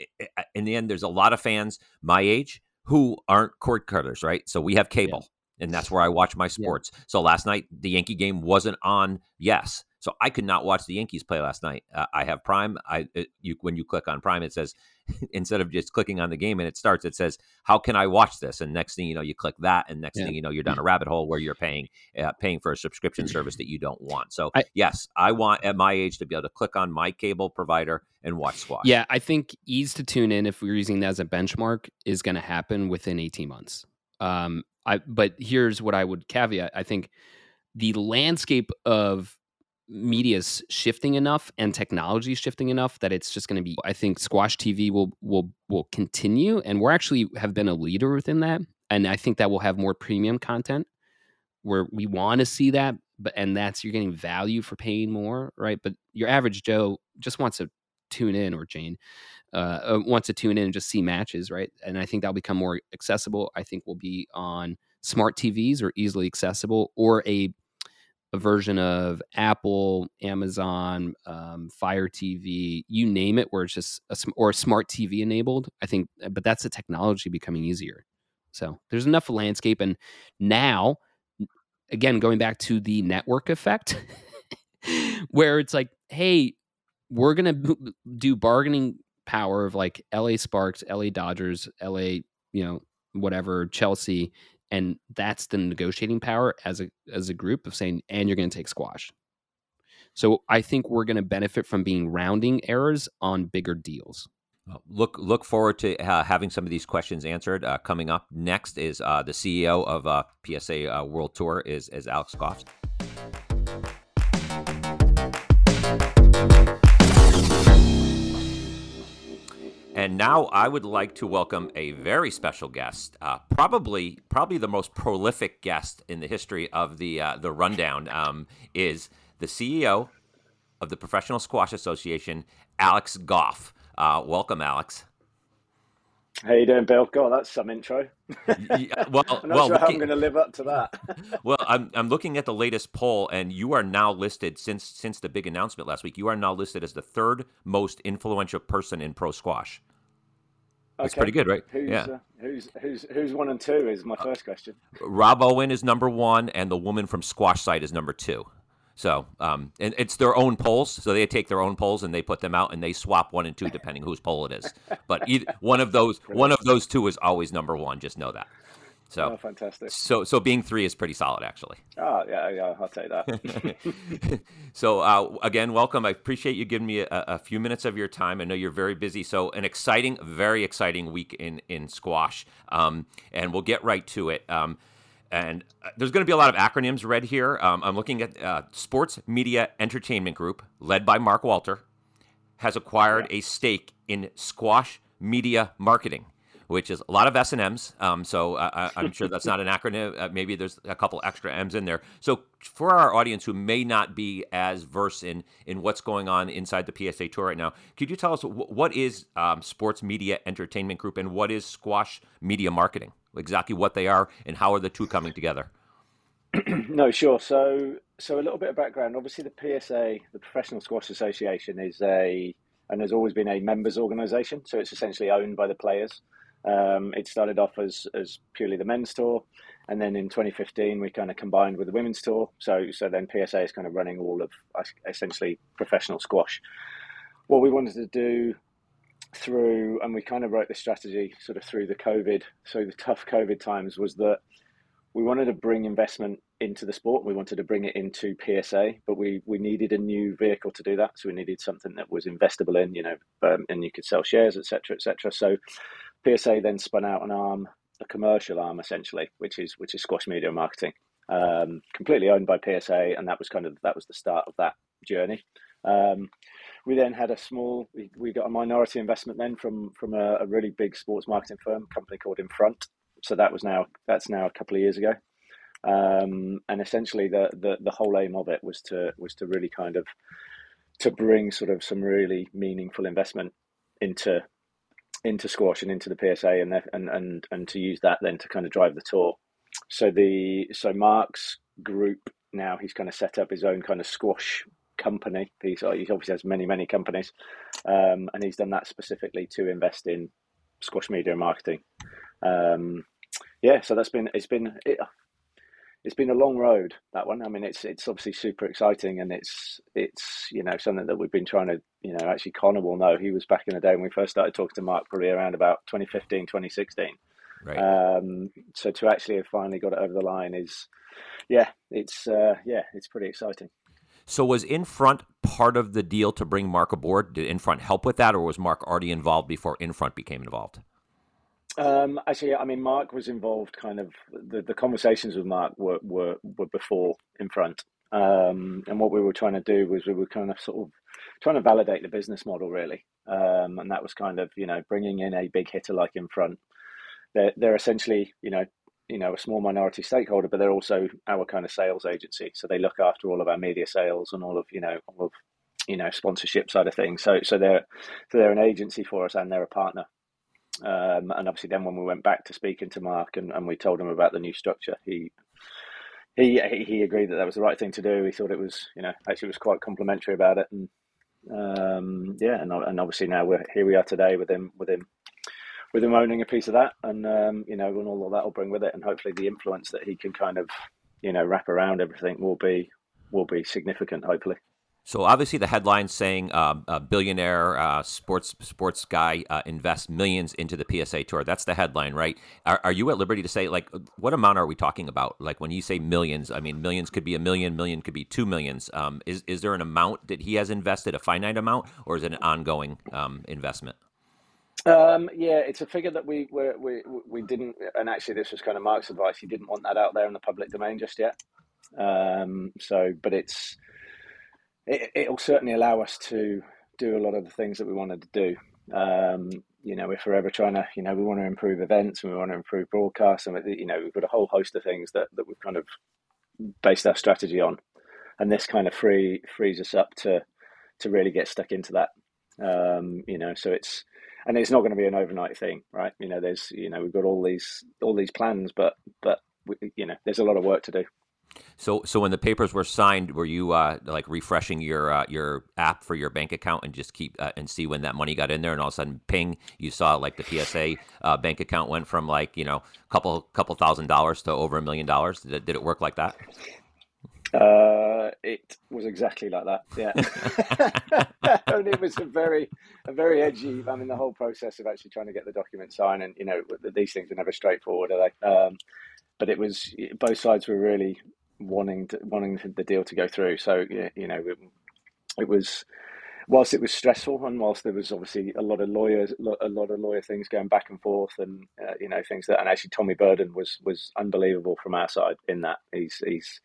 in the end, there's a lot of fans my age who aren't cord cutters, right? So we have cable, yeah. and that's where I watch my sports. So last night the Yankee game wasn't on. Yes, so I could not watch the Yankees play last night. Uh, I have Prime. I it, you when you click on Prime, it says instead of just clicking on the game and it starts, it says how can I watch this? And next thing you know, you click that, and next yeah. thing you know, you're down a rabbit hole where you're paying uh, paying for a subscription service that you don't want. So I, yes, I want at my age to be able to click on my cable provider and watch squash.
Yeah, I think ease to tune in if we're using that as a benchmark is going to happen within 18 months. Um, I but here's what I would caveat. I think the landscape of media is shifting enough and technology is shifting enough that it's just going to be i think squash tv will will will continue and we're actually have been a leader within that and i think that will have more premium content where we want to see that but and that's you're getting value for paying more right? But your average joe just wants to tune in or jane uh, uh wants to tune in and just see matches right? And i think that'll become more accessible. I think will be on smart tvs or easily accessible or a a version of Apple, Amazon, um, Fire TV, you name it, where it's just a, or a smart TV enabled. I think, uh, but that's the technology becoming easier. So there's enough landscape, and now, again, going back to the network effect, where it's like, hey, we're gonna do bargaining power of like L.A. Sparks, L.A. Dodgers, L.A. You know whatever Chelsea and that's the negotiating power as a as a group of saying and you're going to take squash. So i think we're going to benefit from being rounding errors on bigger deals.
Look look forward to uh, having some of these questions answered uh, coming up next is uh, the ceo of uh, psa uh, world tour is is alex gough And now I would like to welcome a very special guest, uh, probably probably the most prolific guest in the history of the uh, the rundown. Um, is the CEO of the Professional Squash Association, Alex Gough. Uh, welcome, Alex.
How you doing, Bill? God, that's some intro.
yeah, well,
I'm not
well,
sure how I'm going to live up to that.
well, I'm I'm looking at the latest poll, and you are now listed since since the big announcement last week. You are now listed as the third most influential person in pro squash. That's okay. pretty good, right?
Who's,
yeah.
Uh, who's who's who's one and two is my first question.
Rob Owen is number one, and the woman from Squash Site is number two. So, um, and it's their own polls. So they take their own polls and they put them out, and they swap one and two depending whose poll it is. But either, one of those, one of those two is always number one. Just know that. So
oh, fantastic.
So so being three is pretty solid, actually.
Oh yeah, yeah, I'll take that.
so uh, again, welcome. I appreciate you giving me a, a, few minutes of your time. I know you're very busy. So an exciting, very exciting week in in squash, um, and we'll get right to it. Um, and uh, there's going to be a lot of acronyms read here. Um, I'm looking at uh, Sports Media Entertainment Group, led by Mark Walter, has acquired yeah. a stake in Squash Media Marketing which is a lot of S and M's. Um, so uh, I'm sure that's not an acronym. Uh, maybe there's a couple extra M's in there. So for our audience who may not be as versed in in what's going on inside the PSA Tour right now, could you tell us what is um, Sports Media Entertainment Group and what is Squash Media Marketing? Exactly what they are and how are the two coming together?
no, sure. So so a little bit of background. Obviously, the PSA, the Professional Squash Association, is a and has always been a members organisation. So it's essentially owned by the players. Um, it started off as, as purely the men's tour, and then in 2015 we kind of combined with the women's tour. So so then PSA is kind of running all of essentially professional squash. What we wanted to do through, and we kind of wrote the strategy sort of through the COVID, so the tough COVID times was that we wanted to bring investment into the sport. We wanted to bring it into PSA, but we we needed a new vehicle to do that. So we needed something that was investable in, you know, um, and you could sell shares, etc., etc. So PSA then spun out an arm, a commercial arm essentially, which is which is Squash Media Marketing, um, completely owned by PSA, and that was kind of that was the start of that journey. Um, we then had a small, we, got a minority investment then from from a, a, really big sports marketing firm, company called Infront. So that was now that's now a couple of years ago, um, and essentially the, the the whole aim of it was to was to really kind of to bring sort of some really meaningful investment into into squash and into the PSA and and and and to use that then to kind of drive the tour. So the so Mark's group now he's kind of set up his own kind of squash company. He's he obviously has many many companies, um, and he's done that specifically to invest in squash media and marketing. um, yeah, so that's been it's been it, it's been a long road that one. I mean, it's it's obviously super exciting, and it's it's you know something that we've been trying to you know actually Connor will know. He was back in the day when we first started talking to Mark, probably around about 2015, 2016. Right. Um, so to actually have finally got it over the line is, yeah, it's uh, yeah, it's pretty exciting.
So was Infront part of the deal to bring Mark aboard? Did Infront help with that, or was Mark already involved before Infront became involved?
Um, actually, I mean, Mark was involved. Kind of the, the conversations with Mark were were, were before Infront, um, and what we were trying to do was we were kind of sort of trying to validate the business model, really, um, and that was kind of you know bringing in a big hitter like Infront. They're they're essentially you know you know a small minority stakeholder, but they're also our kind of sales agency. So they look after all of our media sales and all of you know all of you know sponsorship side of things. So so they're so they're an agency for us and they're a partner. Um, and obviously, then when we went back to speaking to Mark and, and we told him about the new structure, he he he agreed that that was the right thing to do. He thought it was, you know, actually was quite complimentary about it, and um, yeah, and, and obviously now we're here. We are today with him with him with him owning a piece of that, and um, you know, and all that will bring with it, and hopefully the influence that he can kind of you know wrap around everything will be will be significant. Hopefully.
So obviously, the headline saying uh, a billionaire uh, sports sports guy uh, invests millions into the PSA Tour. That's the headline, right? Are, are, you at liberty to say like what amount are we talking about? Like when you say millions, I mean millions could be a million, million could be two millions. Um, is is there an amount that he has invested, a finite amount, or is it an ongoing um, investment?
Um, yeah, it's a figure that we, we we didn't, and actually this was kind of Mark's advice. He didn't want that out there in the public domain just yet. Um, so, but it's it, will certainly allow us to do a lot of the things that we wanted to do. Um, you know, we're forever trying to, you know, we want to improve events and we want to improve broadcasts, and you know, we've got a whole host of things that, that we've kind of based our strategy on, and this kind of free frees us up to to really get stuck into that. Um, you know, so it's and it's not going to be an overnight thing, right? You know, there's you know we've got all these all these plans, but but we, you know, there's a lot of work to do.
So, so when the papers were signed, were you uh, like refreshing your uh, your app for your bank account and just keep uh, and see when that money got in there, and all of a sudden, ping, you saw like the PSA uh, bank account went from like you know a couple couple thousand dollars to over a million dollars. Did it, did it work like that?
Uh, it was exactly like that. Yeah, and it was a very, a very edgy. I mean, the whole process of actually trying to get the document signed, and you know, these things are never straightforward, are they? Um, but it was both sides were really wanting to, wanting the deal to go through. So you know, it, it was whilst it was stressful and whilst there was obviously a lot of lawyers, a lot of lawyer things going back and forth, and uh, you know things that, and actually Tommy Berden was was unbelievable from our side in that he's he's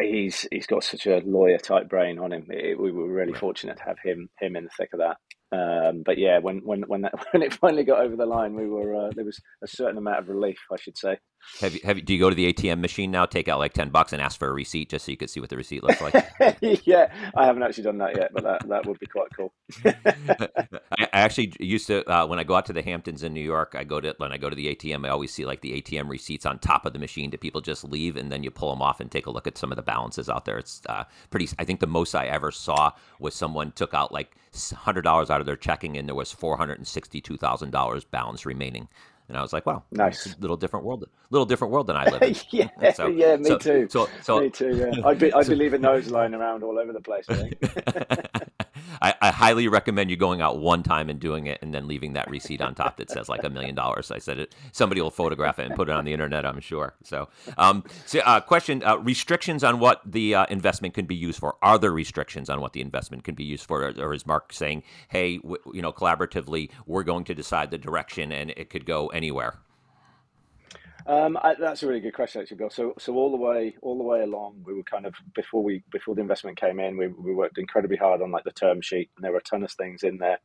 he's he's got such a lawyer type brain on him. It, we were really fortunate to have him him in the thick of that. Um, but yeah, when when when that when it finally got over the line, we were uh, there was a certain amount of relief, I should say.
Have you, have you, do you go to the ATM machine now, take out like ten bucks, and ask for a receipt just so you can see what the receipt looks like?
yeah, I haven't actually done that yet, but that, that would be quite cool.
I, actually used to uh, when I go out to the Hamptons in New York, I go to when I go to the ATM, I always see like the ATM receipts on top of the machine. Do people just leave and then you pull them off and take a look at some of the balances out there? It's uh, pretty. I think the most I ever saw was someone took out like hundred dollars out of their checking and there was four hundred and sixty-two thousand dollars balance remaining. And I was like, "Wow,
nice,
little different world, little different world than I live in."
yeah, so, yeah, me so, too. So, so, me too. Yeah, I'd be, I'd be leaving those lying around all over the place. I.
I, highly recommend you going out one time and doing it, and then leaving that receipt on top that says like a million dollars. I said it. Somebody will photograph it and put it on the internet. I'm sure. So, um, so uh, question: uh, restrictions on what the uh, investment can be used for? Are there restrictions on what the investment can be used for, or, or is Mark saying, "Hey, w- you know, collaboratively, we're going to decide the direction, and it could go anywhere"?
Um, I, that's a really good question, actually, Bill. So, so all the way, all the way along, we were kind of before we before the investment came in, we, we worked incredibly hard on like the term sheet, and there were a ton of things in there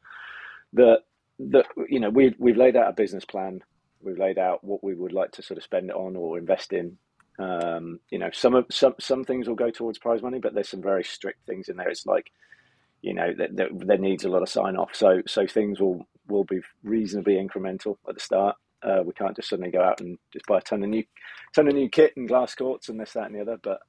that that you know we've we've laid out a business plan, we've laid out what we would like to sort of spend it on or invest in. Um, you know, some of some some things will go towards prize money, but there's some very strict things in there. It's like you know that, there needs a lot of sign off. So so things will will be reasonably incremental at the start uh, we can't just suddenly go out and just buy a ton of new, ton of new kit and glass courts and this, that, and the other. But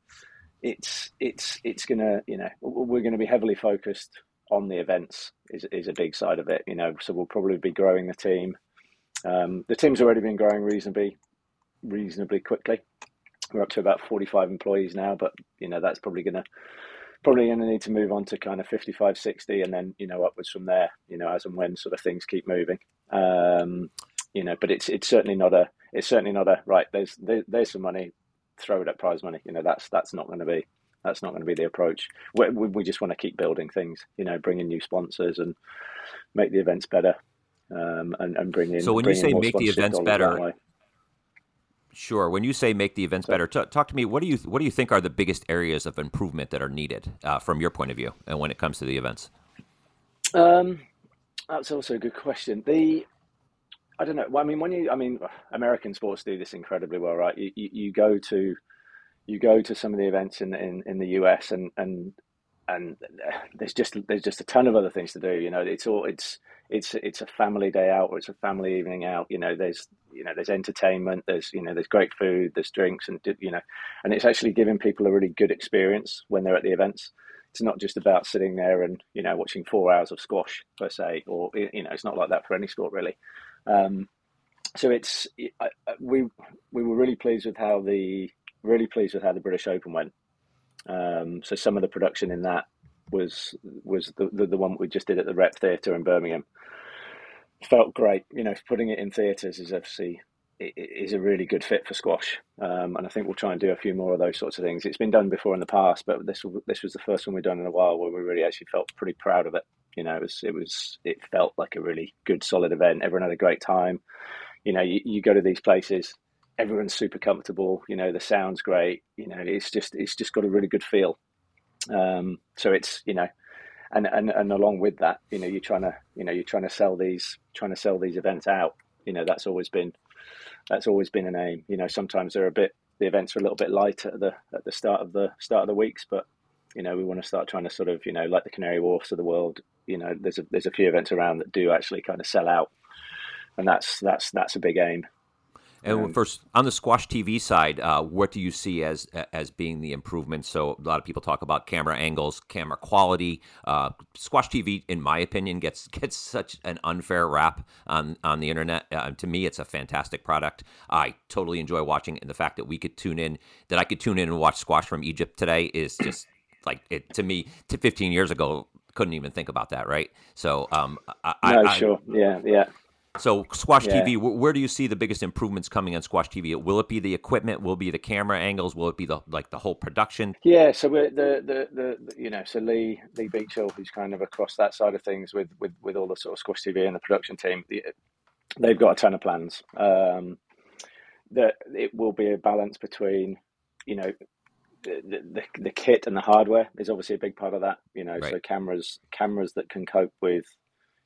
it's it's it's gonna you know we're going to be heavily focused on the events is is a big side of it. You know, so we'll probably be growing the team. Um, the team's already been growing reasonably, reasonably quickly. We're up to about 45 employees now, but you know that's probably to probably going to need to move on to kind of 55, 60, and then you know upwards from there. You know, as and when sort of things keep moving. Um, you know, but it's it's certainly not a it's certainly not a right. There's there, there's some money, throw it at prize money. You know, that's that's not going to be that's not going to be the approach. We, we just want to keep building things. You know, bring in new sponsors and make the events better, um, and and bring in.
So when you say make the events better. Sure. When you say make the events so, better, t- talk to me. What do you what do you think are the biggest areas of improvement that are needed uh, from your point of view, and when it comes to the events?
Um, that's also a good question. The I don't know. Well, I mean, when you, I mean, American sports do this incredibly well, right? You, you, you go to, you go to some of the events in, in, in the US and, and, and there's just, there's just a ton of other things to do. You know, it's all, it's, it's, it's a family day out or it's a family evening out. You know, there's, you know, there's entertainment, there's, you know, there's great food, there's drinks and, you know, and it's actually giving people a really good experience when they're at the events it's not just about sitting there and you know watching four hours of squash per se or you know it's not like that for any sport really um, so it's I, we we were really pleased with how the really pleased with how the British Open went. Um, so some of the production in that was was the, the, the one we just did at the Rep Theatre in Birmingham. Felt great, you know. Putting it in theatres is obviously is a really good fit for squash, um, and I think we'll try and do a few more of those sorts of things. It's been done before in the past, but this this was the first one we've done in a while where we really actually felt pretty proud of it. You know, it was it was it felt like a really good, solid event. Everyone had a great time. You know, you, you go to these places, everyone's super comfortable. You know, the sound's great. You know, it's just it's just got a really good feel. Um, so it's you know, and and and along with that, you know, you're trying to you know you're trying to sell these trying to sell these events out. You know, that's always been that's always been an aim. You know, sometimes they're a bit the events are a little bit light at the at the start of the start of the weeks, but you know, we want to start trying to sort of you know like the Canary Wharfs of the world, you know, there's a there's a few events around that do actually kind of sell out, and that's that's that's a big aim.
And um, first, on the squash TV side, uh, what do you see as as being the improvements? So a lot of people talk about camera angles, camera quality. Uh, squash TV, in my opinion, gets gets such an unfair rap on on the internet. Uh, to me, it's a fantastic product. I totally enjoy watching it, and the fact that we could tune in, that I could tune in and watch squash from Egypt today, is just like it to me. To 15 years ago, couldn't even think about that, right? So, um, I,
no, I, sure, yeah, yeah.
So, Squash yeah. TV, where do you see the biggest improvements coming on Squash TV? Will it be the equipment? Will it be the camera angles? Will it be the like the whole production?
Yeah, so we're the, the the, the you know so Lee Lee Beachill, who's kind of across that side of things with with with all the sort of Squash TV and the production team, they've got a ton of plans. Um, that it will be a balance between you know the, the, the kit and the hardware is obviously a big part of that. You know, right. so cameras cameras that can cope with,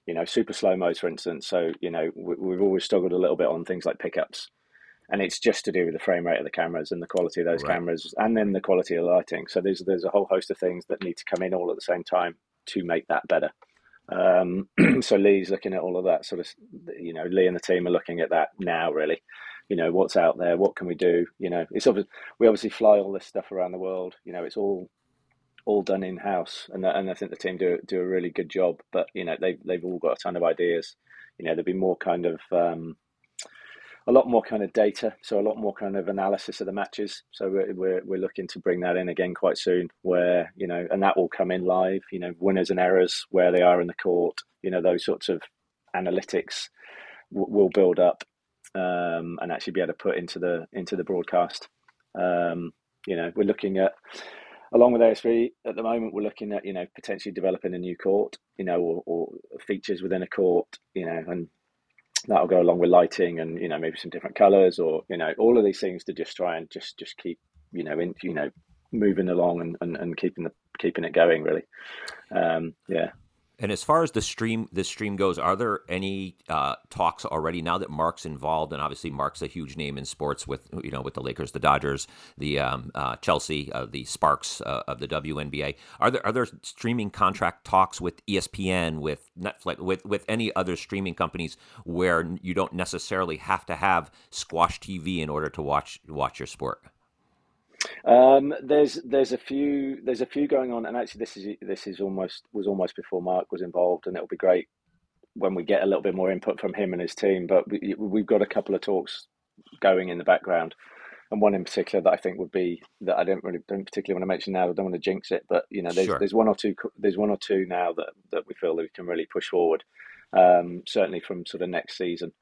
you know, super slow mos, for instance. So you know, we, have always struggled a little bit on things like pickups, and it's just to do with the frame rate of the cameras and the quality of those right. cameras, and then the quality of the lighting. So there's there's a whole host of things that need to come in all at the same time to make that better. Um, so Lee's looking at all of that sort of, you know, Lee and the team are looking at that now, really you know what's out there what can we do you know it's obvious we obviously fly all this stuff around the world you know it's all all done in house and and I think the team do do a really good job but you know they've they've all got a ton of ideas. You know there'll be more kind of um, a lot more kind of data so a lot more kind of analysis of the matches. So we're, we're, we're looking to bring that in again quite soon where you know and that will come in live you know winners and errors where they are in the court you know those sorts of analytics w- will build up um, and actually be able to put into the into the broadcast. Um, you know, we're looking at along with ASB at the moment. We're looking at you know potentially developing a new court, you know, or, or features within a court, you know, and that'll go along with lighting and you know maybe some different colors or you know all of these things to just try and just just keep you know in you know moving along and, and, and keeping the keeping it going really um, yeah
and as far as the stream the stream goes, are there any uh, talks already now that Mark's involved? And obviously, Mark's a huge name in sports with you know with the Lakers, the Dodgers, the um, uh, Chelsea, uh, the Sparks uh, of the WNBA. Are there are there streaming contract talks with ESPN, with Netflix, with with any other streaming companies where you don't necessarily have to have Squash TV in order to watch watch your sport?
Um, there's there's a few there's a few going on, and actually this is this is almost was almost before Mark was involved, and it'll be great when we get a little bit more input from him and his team. But we, we've got a couple of talks going in the background, and one in particular that I think would be that I don't really don't particularly want to mention now. I don't want to jinx it, but you know, there's
Sure.
there's one or two there's one or two now that that we feel that we can really push forward. Um, certainly from sort of next season.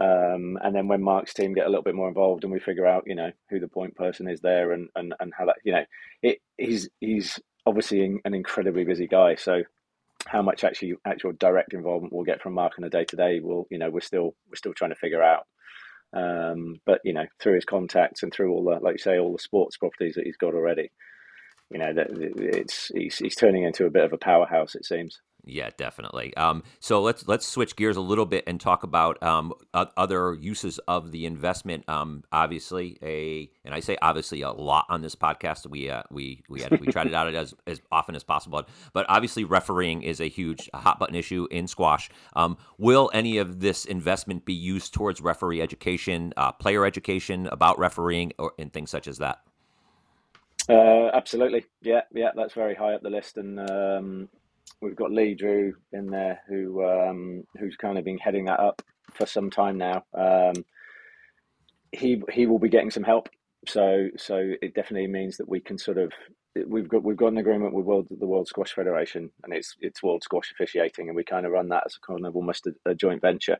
Um, and then when Mark's team get a little bit more involved and we figure out, you know, who the point person is there and, and, and how that, you know, it, he's he's obviously an incredibly busy guy. So how much actually actual direct involvement we'll get from Mark on a day to day, we'll, you know, we're still we're still trying to figure out. Um, but you know, through his contacts and through all the, like you say, all the sports properties that he's got already, you know, that it's he's he's turning into a bit of a powerhouse. It seems.
Yeah, definitely. Um, so let's let's switch gears a little bit and talk about um, other uses of the investment. Um, obviously, a and I say obviously a lot on this podcast. We uh, we we had, we tried it out as as often as possible, but obviously refereeing is a huge hot button issue in squash. Um, will any of this investment be used towards referee education, uh, player education about refereeing, or and things such as that?
Uh, absolutely, yeah, yeah, that's very high up the list, and um, we've got Lee Drew in there who um, who's kind of been heading that up for some time now. Um, he he will be getting some help, so so it definitely means that we can sort of we've got we've got an agreement with World the World Squash Federation, and it's it's World Squash officiating, and we kind of run that as a kind of almost a, a joint venture,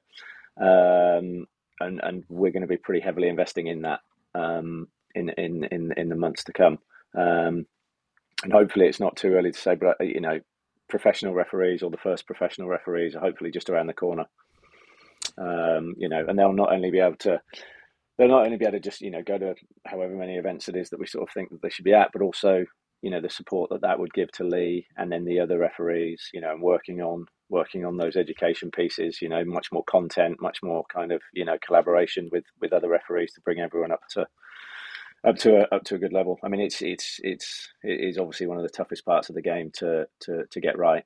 um, and and we're going to be pretty heavily investing in that um, in in in in the months to come. Um, and hopefully, it's not too early to say, but uh, you know, professional referees or the first professional referees are hopefully just around the corner. Um, you know, and they'll not only be able to, they'll not only be able to just you know go to however many events it is that we sort of think that they should be at, but also you know the support that that would give to Lee and then the other referees. You know, and working on working on those education pieces. You know, much more content, much more kind of you know collaboration with with other referees to bring everyone up to up to a, up to a good level. I mean, it's it's it's it is obviously one of the toughest parts of the game to to to get right.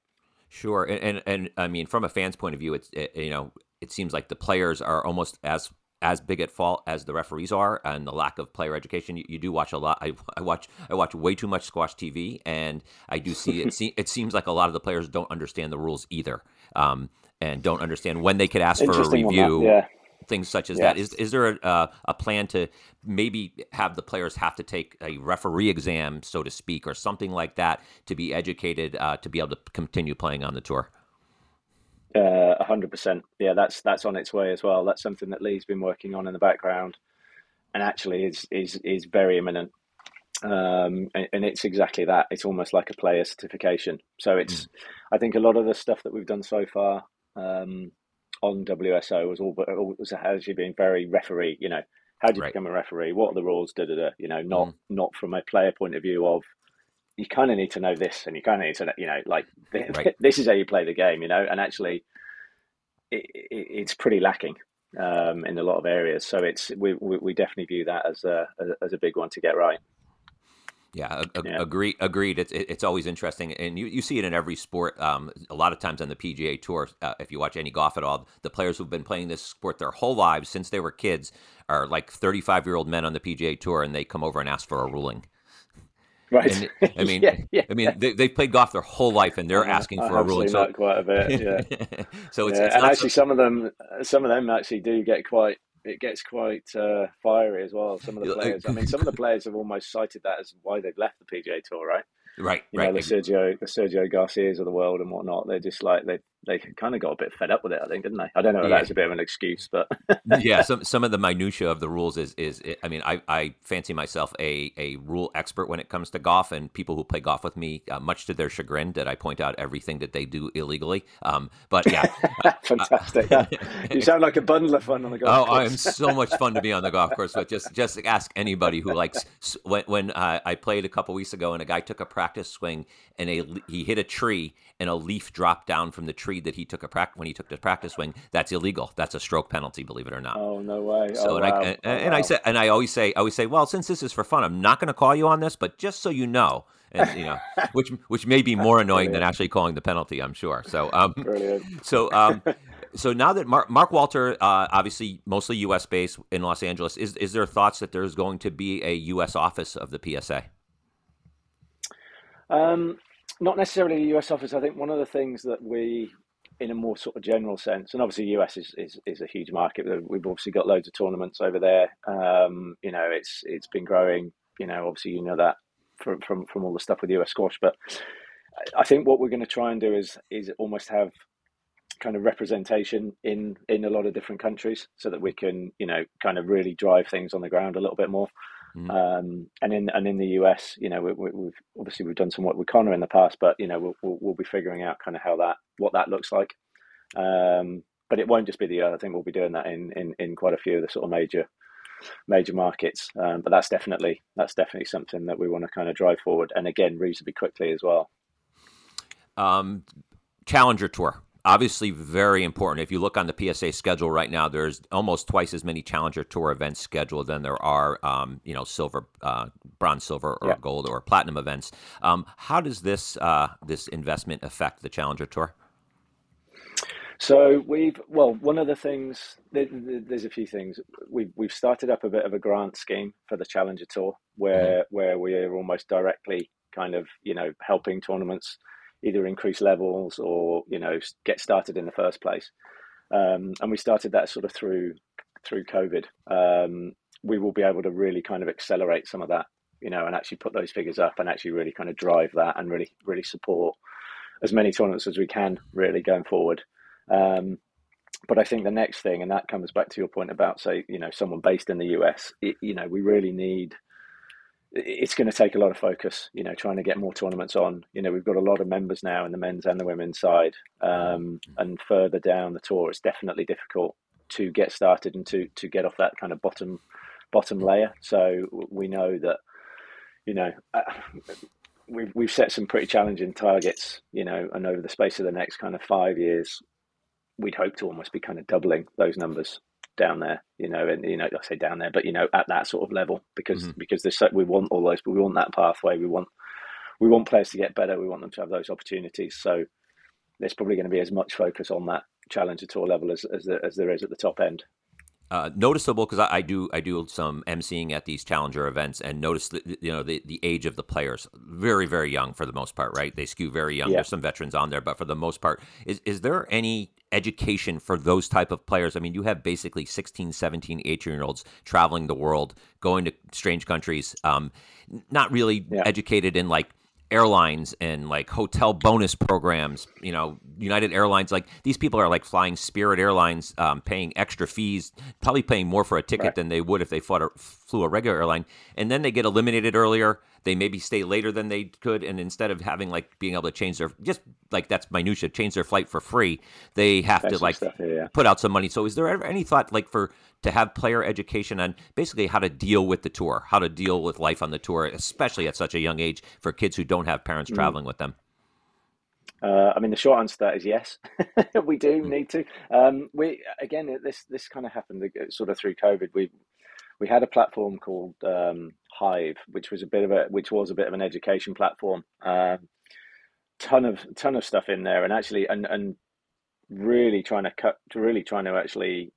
Sure, and and, and I mean, from a fan's point of view, it's it, you know, it seems like the players are almost as as big at fault as the referees are, and the lack of player education. You, you do watch a lot. I, I watch I watch way too much squash TV, and I do see it. se- it seems like a lot of the players don't understand the rules either, um, and don't understand when they could ask for a
Interesting on that,
review.
yeah.
Things such as
Yeah.
that. Is is there a, uh, a plan to maybe have the players have to take a referee exam, so to speak, or something like that, to be educated uh, to be able to continue playing on the tour?
Uh, A hundred percent. Yeah, that's that's on its way as well. That's something that Lee's been working on in the background, and actually is is is very imminent. Um, and, and it's exactly that. It's almost like a player certification. So it's, I think a lot of the stuff that we've done so far um, on WSO was all, all was actually been very referee. You know, how do you
Right.
become a referee? What are the rules? Da da da. You know, not not from a player point of view of you kind of need to know this and you kind of need to know, you know like
Right.
this is how you play the game you know and actually it, it, it's pretty lacking um, in a lot of areas so it's we, we, we definitely view that as a as a big one to get right
Yeah, ag-
Yeah.
agreed. Agreed. It's it- it's always interesting, and you, you see it in every sport. Um, a lot of times on the PGA Tour, uh, if you watch any golf at all, the players who've been playing this sport their whole lives since they were kids are like thirty five year old men on the PGA Tour, and they come over and ask for a ruling.
right
And I mean,
yeah, yeah.
I mean, they, they've played golf their whole life, and they're asking
I
for a ruling. So,
quite a bit yeah
so it's, it's
and actually
so-
some of them some of them actually do get quite it gets quite uh, fiery as well some of the players i mean some of the players have almost cited that as why they've left the pga tour right
right,
you
right.
know the sergio the sergio garcias of the world and whatnot they're just like they they kind of got a bit fed up with it i think didn't they i don't know if
Yeah.
that's a bit of an excuse but
yeah, some some of the minutia of the rules is is I mean I, I fancy myself a, a rule expert when it comes to golf, and people who play golf with me, uh, much to their chagrin, that I point out everything that they do illegally. Um, but yeah,
fantastic Yeah. you sound like a bundle of fun on the golf
Oh, I am so much fun to be on the golf course. But just just ask anybody who likes when when uh, I played a couple weeks ago, and a guy took a practice swing, and a he hit a tree, and a leaf dropped down from the tree that he took a prac- when he took the practice swing. That's illegal. That's a stroke penalty, believe it or not.
oh no way
So
oh,
and,
wow.
I, and,
Oh,
and I said and I always say I always say well since this is for fun I'm not going to call you on this but just so you know and you know which which may be more annoying than actually calling the penalty I'm sure so um
brilliant
so um so now that Mark, Mark Walter uh, obviously mostly U.S. based in Los Angeles is is there thoughts that there's going to be a U.S. office of the PSA
Um, not necessarily the US office. I think one of the things that we, in a more sort of general sense, and obviously US is, is, is a huge market. We've obviously got loads of tournaments over there. Um, you know, it's it's been growing. You know, obviously you know that from from from all the stuff with US squash, but I think what we're going to try and do is is almost have kind of representation in in a lot of different countries so that we can you know kind of really drive things on the ground a little bit more mm. um, and in and in the US you know we, have we, obviously we've done some work with Conor in the past but you know we'll, we'll, we'll be figuring out kind of how that what that looks like. Um, but it won't just be the US I think we'll be doing that in in, in quite a few of the sort of major major markets. Um, but that's definitely that's definitely something that we want to kind of drive forward and again reasonably quickly as well.
Um, Challenger Tour obviously very important. If you look on the PSA schedule right now, there's almost twice as many Challenger Tour events scheduled than there are, um, you know, silver, uh, bronze, silver, or yeah. gold or platinum events. Um, how does this uh, this investment affect the Challenger Tour?
So we've well, one of the things there's a few things we've we've started up a bit of a grant scheme for the Challenger Tour where mm-hmm. where we're almost directly kind of you know helping tournaments either increase levels or you know get started in the first place. Um, and we started that sort of through through COVID. Um, we will be able to really kind of accelerate some of that, you know, and actually put those figures up and actually really kind of drive that and really really support as many tournaments as we can really going forward. Um, but I think the next thing, and that comes back to your point about, say, you know, someone based in the US, it, you know, we really need it's going to take a lot of focus, you know, trying to get more tournaments on. You know, we've got a lot of members now in the men's and the women's side. Um, and further down the tour, it's definitely difficult to get started and to, to get off that kind of bottom bottom layer. So we know that, you know, uh, we've, we've set some pretty challenging targets, you know, and over the space of the next kind of five years, we'd hope to almost be kind of doubling those numbers down there, you know, and you know, I say down there, but you know, at that sort of level, because mm-hmm. because there's so, we want all those, but we want that pathway. We want we want players to get better. We want them to have those opportunities. So there's probably going to be as much focus on that challenger tour level as as, there, as there is at the top end.
Uh, noticeable because I, I, do I do some emceeing at these challenger events and notice that you know the, the age of the players very very young for the most part right they skew very young yeah. there's some veterans on there but for the most part is is there any education for those type of players i mean you have basically 16 17 18 year olds traveling the world going to strange countries um, not really yeah. educated in like airlines and like hotel bonus programs. You know, United Airlines, like these people are like flying Spirit Airlines, um, paying extra fees, probably paying more for a ticket right. than they would if they fought a, flew a regular airline. And then they get eliminated earlier. They maybe stay later than they could, and instead of having like being able to change their just like that's minutia, change their flight for free, they have to like stuff, yeah. put out some money. So, is there ever any thought like for to have player education on basically how to deal with the tour, how to deal with life on the tour, especially at such a young age for kids who don't have parents mm. traveling with them?
Uh, I mean, the short answer to that is yes, we do mm. need to. Um, we again, this this kind of happened uh, sort of through COVID. We we had a platform called um, Hive, which was a bit of a which was a bit of an education platform. Uh, ton of ton of stuff in there, and actually, and and really trying to cut, really trying to actually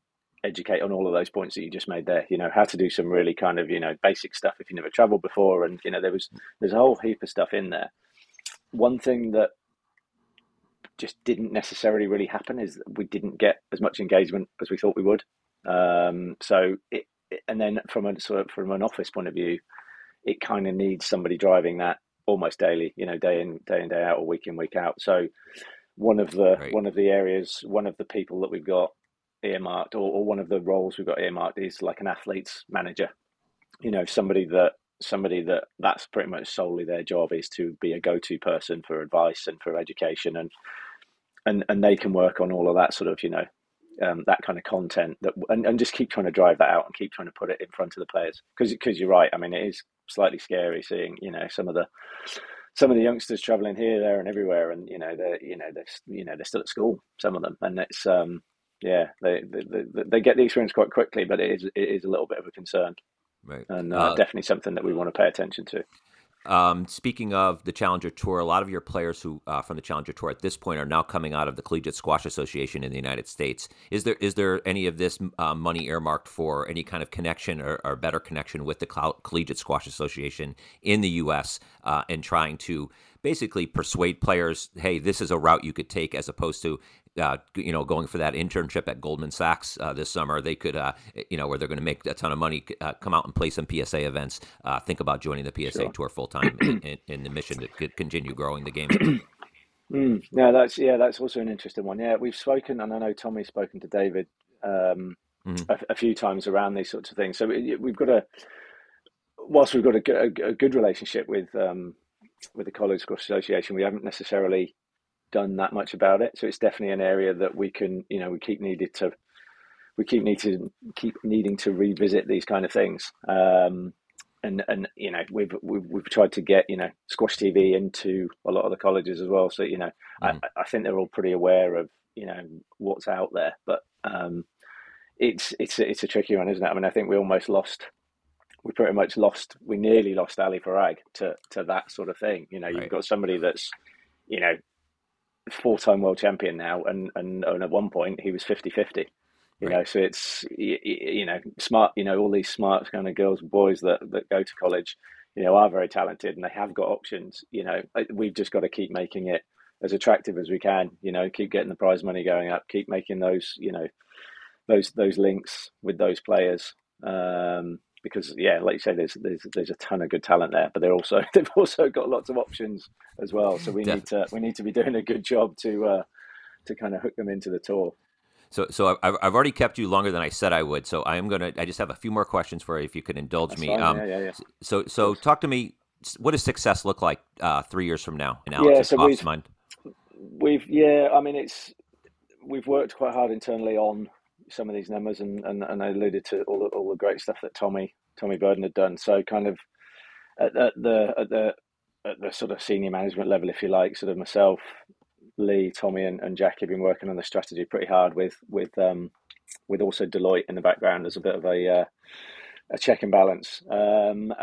educate on all of those points that you just made there. You know, how to do some really kind of you know basic stuff if you never traveled before, and you know there was there's a whole heap of stuff in there. One thing that just didn't necessarily really happen is we didn't get as much engagement as we thought we would. Um, so it, and then from a sort of from an office point of view, it kind of needs somebody driving that almost daily, you know, day in day in day out or week in week out. So one of the right. one of the areas, one of the people that we've got earmarked, or, or one of the roles we've got earmarked is like an athletes manager. You know, somebody that somebody that that's pretty much solely their job is to be a go-to person for advice and for education and and and they can work on all of that sort of you know um, that kind of content that and, and just keep trying to drive that out and keep trying to put it in front of the players because because you're right i mean it is slightly scary seeing you know some of the some of the youngsters traveling here there and everywhere and you know they're you know they're you know they're still at school some of them and it's um yeah, they, they they get the experience quite quickly, but it is it is a little bit of a concern,
right?
And uh, uh, definitely something that we want to pay attention to.
Um, speaking of the Challenger Tour, a lot of your players who uh, from the Challenger Tour at this point are now coming out of the Collegiate Squash Association in the United States. Is there is there any of this uh, money earmarked for any kind of connection or, or better connection with the Collegiate Squash Association in the U.S. Uh, and trying to basically persuade players, hey, this is a route you could take, as opposed to uh, you know, going for that internship at Goldman Sachs uh, this summer, they could, uh, you know, where they're going to make a ton of money, uh, come out and play some PSA events. Uh, think about joining the PSA sure. tour full time in, in, in, the mission to continue growing the game.
Mm, no, that's yeah, that's also an interesting one. Yeah, we've spoken, and I know Tommy's spoken to David um, mm-hmm. a, a, few times around these sorts of things. So we've got a, whilst we've got a, a, a good relationship with um, with the College Squash Association, we haven't necessarily done that much about it. So it's definitely an area that we can, you know, we keep needed to, we keep need to keep needing to revisit these kind of things. Um, and and you know we've, we've we've tried to get you know squash TV into a lot of the colleges as well. So you know mm. I, I think they're all pretty aware of you know what's out there, but um, it's it's it's a tricky one, isn't it? I mean, I think we almost lost. We pretty much lost. We nearly lost Ali Farag to to that sort of thing. You know, right. you've got somebody that's you know four time world champion now, and, and and at one point he was 50-50. You right. know, so it's you, you, know smart. You know, all these smart kind of girls and boys that that go to college, you know, are very talented and they have got options. You know, we've just got to keep making it as attractive as we can. You know, keep getting the prize money going up, keep making those you know those those links with those players. Um, because yeah, like you say, there's there's there's a ton of good talent there, but they're also they've also got lots of options as well. So we need to we need to be doing a good job to uh, to kind of hook them into the tour.
So, so I've, I've already kept you longer than I said I would. So I am gonna. I just have a few more questions for you, if you could indulge
That's
me.
Um, yeah, yeah, yeah.
So, so talk to me. What does success look like uh, three years from now in Alex's
yeah, so
we've, mind?
We've yeah. I mean, it's we've worked quite hard internally on some of these numbers, and, and, and I alluded to all the, all the great stuff that Tommy Tommy Berden had done. So kind of at, at the at the at the sort of senior management level, if you like, sort of myself, Lee, Tommy, and, and Jackie have been working on the strategy pretty hard with with um, with also Deloitte in the background as a bit of a uh, a check and balance. Um,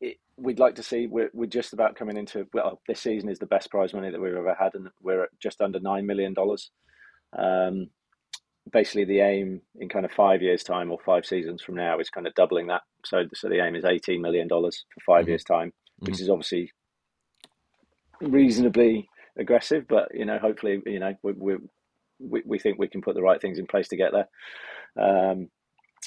it, we'd like to see we're, we're just about coming into well this season is the best prize money that we've ever had and we're at just under nine million dollars um, basically the aim in kind of five years time or five seasons from now is kind of doubling that. So, so the aim is eighteen million dollars for 5 mm-hmm. years time, which mm-hmm. is obviously reasonably aggressive, but you know, hopefully, you know, we, we we think we can put the right things in place to get there. Um,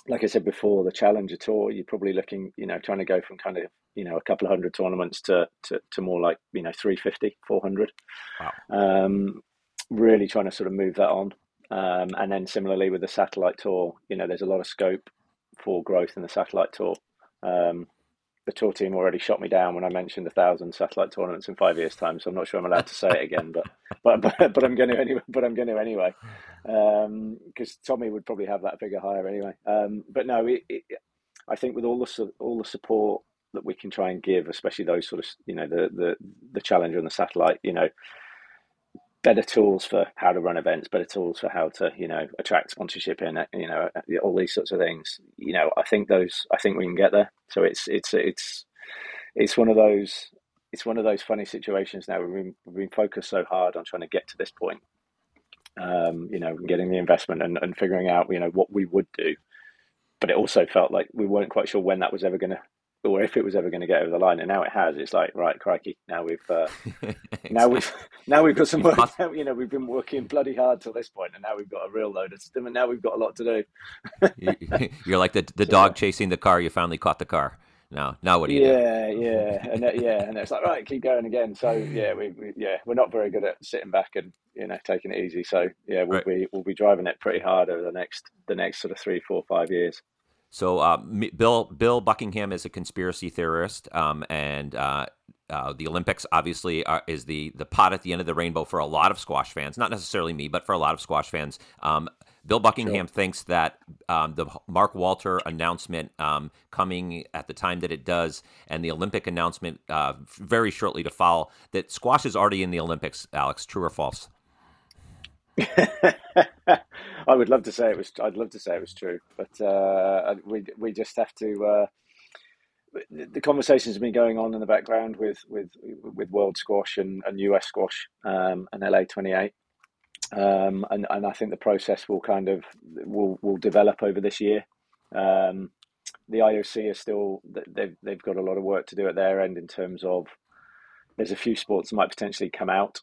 like I said before, the Challenger Tour, you're probably looking, you know, trying to go from kind of, you know, a couple of hundred tournaments to, to, to more like, you know, 350, 400. Wow. Um, really trying to sort of move that on. Um, and then similarly with the satellite tour, you know, there's a lot of scope for growth in the satellite tour. Um, the tour team already shot me down when I mentioned a thousand satellite tournaments in five years' time, so I'm not sure I'm allowed to say it again, but but but, but I'm going to anyway. But I'm going to anyway, because um, Tommy would probably have that figure higher anyway. Um, but no, it, it, I think with all the all the support that we can try and give, especially those sort of you know the the the challenger and the satellite, you know, better tools for how to run events, better tools for how to, you know, attract sponsorship in, you know, all these sorts of things. You know, I think those, I think we can get there. So it's, it's, it's, it's one of those, it's one of those funny situations now. We've been, we've been focused so hard on trying to get to this point, um, you know, getting the investment and, and figuring out, you know, what we would do. But it also felt like we weren't quite sure when that was ever going to or if it was ever going to get over the line. And now it has. It's like right, crikey! Now we've uh, now we've now we've got some work. you know, we've been working bloody hard till this point, and now we've got a real load of stuff. And now we've got a lot to
do. You're like the the so, dog chasing the car. You finally caught the car. Now, now what do you
yeah,
do?
Yeah, and yeah, and it's like right, keep going again. So yeah, we, we, yeah we're not very good at sitting back and you know taking it easy. So yeah, we'll right. be we'll be driving it pretty hard over the next the next sort of three, four, five years.
So uh, Bill Bill Buckingham is a conspiracy theorist, um, and uh, uh, the Olympics obviously are, is the the pot at the end of the rainbow for a lot of squash fans. Not necessarily me, but for a lot of squash fans. Um, Bill Buckingham sure. thinks that um, the Mark Walter announcement um, coming at the time that it does, and the Olympic announcement uh, very shortly to follow, that squash is already in the Olympics. Alex, true or false?
I would love to say it was. I'd love to say it was true, but uh, we we just have to. Uh, the conversations have been going on in the background with with with World Squash and, and US Squash um, and LA twenty eight, um, and and I think the process will kind of will will develop over this year. Um, the IOC is still they've they've got a lot of work to do at their end in terms of there's a few sports that might potentially come out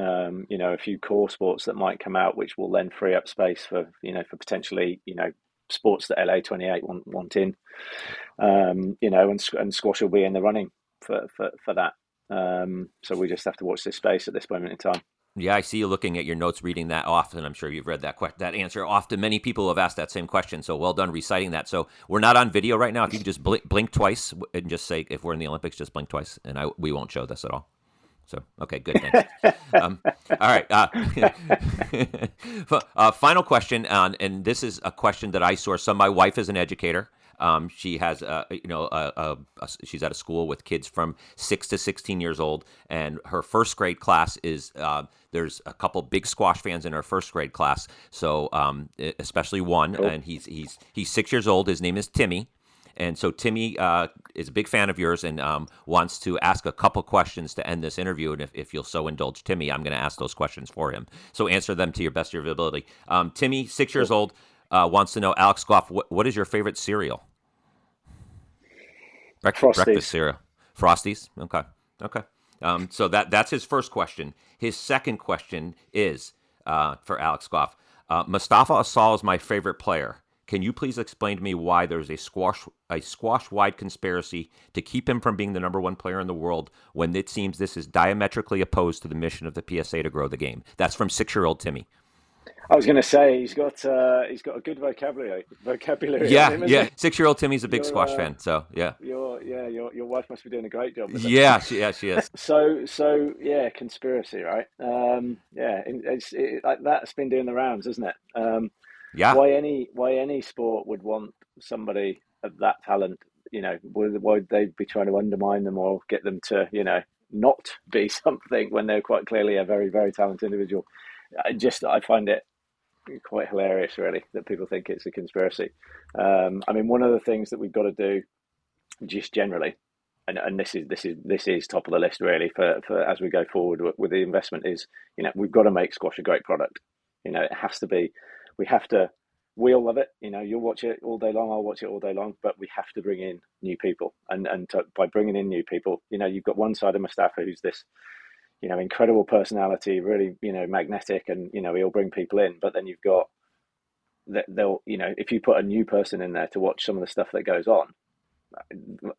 um, you know, a few core sports that might come out, which will then free up space for you know for potentially you know sports that LA twenty eight want, want in, um, you know, and and squash will be in the running for for for that. Um, so we just have to watch this space at this moment in time.
Yeah, I see you looking at your notes, reading that often. I'm sure you've read that que- that answer often. Many people have asked that same question, so well done reciting that. So we're not on video right now. If you could just blink, blink twice and just say if we're in the Olympics, just blink twice, and I we won't show this at all. So okay, good. um, all right. Uh, uh, final question, uh, and this is a question that I source. So my wife is an educator. Um, she has, a, you know, a, a, a, she's at a school with kids from six to sixteen years old, and her first grade class is uh, there's a couple big squash fans in her first grade class. So um, especially one, cool. and he's he's he's six years old. His name is Timmy. And so Timmy uh, is a big fan of yours and um, wants to ask a couple questions to end this interview. And if, if you'll so indulge Timmy, I'm going to ask those questions for him. So answer them to your best of your ability. Um, Timmy, six years old, uh, wants to know, Alex Gough, what, what is your favorite cereal?
Frosties.
Breakfast cereal. Frosties. Okay. Okay. Um, so that that's his first question. His second question is uh, for Alex Gough. Uh, Mostafa Asal is my favorite player. Can you please explain to me why there's a squash a squash wide conspiracy to keep him from being the number one player in the world when it seems this is diametrically opposed to the mission of the PSA to grow the game? That's from six year old Timmy.
I was going to say he's got uh, he's got a good vocabulary. Vocabulary.
Yeah,
him,
yeah. Six year old Timmy's a big squash uh, fan, so yeah.
Your yeah, your your wife must be doing a great job.
yeah, she, yeah, she is.
so so yeah, conspiracy, right? Um, yeah, it's it, like that's been doing the rounds, isn't it? Um,
yeah.
Why any why any sport would want somebody of that talent? You know, would why would they be trying to undermine them or get them to you know not be something when they're quite clearly a very very talented individual? I just I find it quite hilarious, really, that people think it's a conspiracy. Um, I mean, one of the things that we've got to do, just generally, and, and this is this is this is top of the list really for, for as we go forward with, with the investment is you know we've got to make squash a great product. You know, it has to be. We have to. We all love it. You know, you'll watch it all day long. I'll watch it all day long. But we have to bring in new people, and and to, by bringing in new people, you know, you've got one side of Mostafa who's this you know, incredible personality, really, you know, magnetic, and you know, he'll bring people in. But then you've got that they'll, you know, if you put a new person in there to watch some of the stuff that goes on,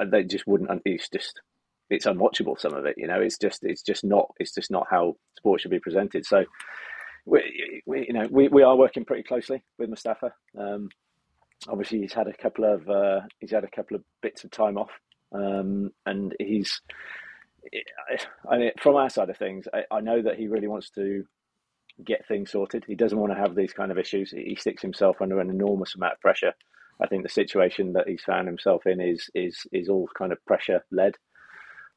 they just wouldn't. It's just, it's unwatchable. Some of it, you know, it's just, it's just not, it's just not how sport should be presented. So, we, we you know, we, we are working pretty closely with Mostafa. Um, obviously, he's had a couple of, uh, he's had a couple of bits of time off, um, and he's I mean, from our side of things, I, I, know that he really wants to get things sorted. He doesn't want to have these kind of issues. He sticks himself under an enormous amount of pressure. I think the situation that he's found himself in is is is all kind of pressure led.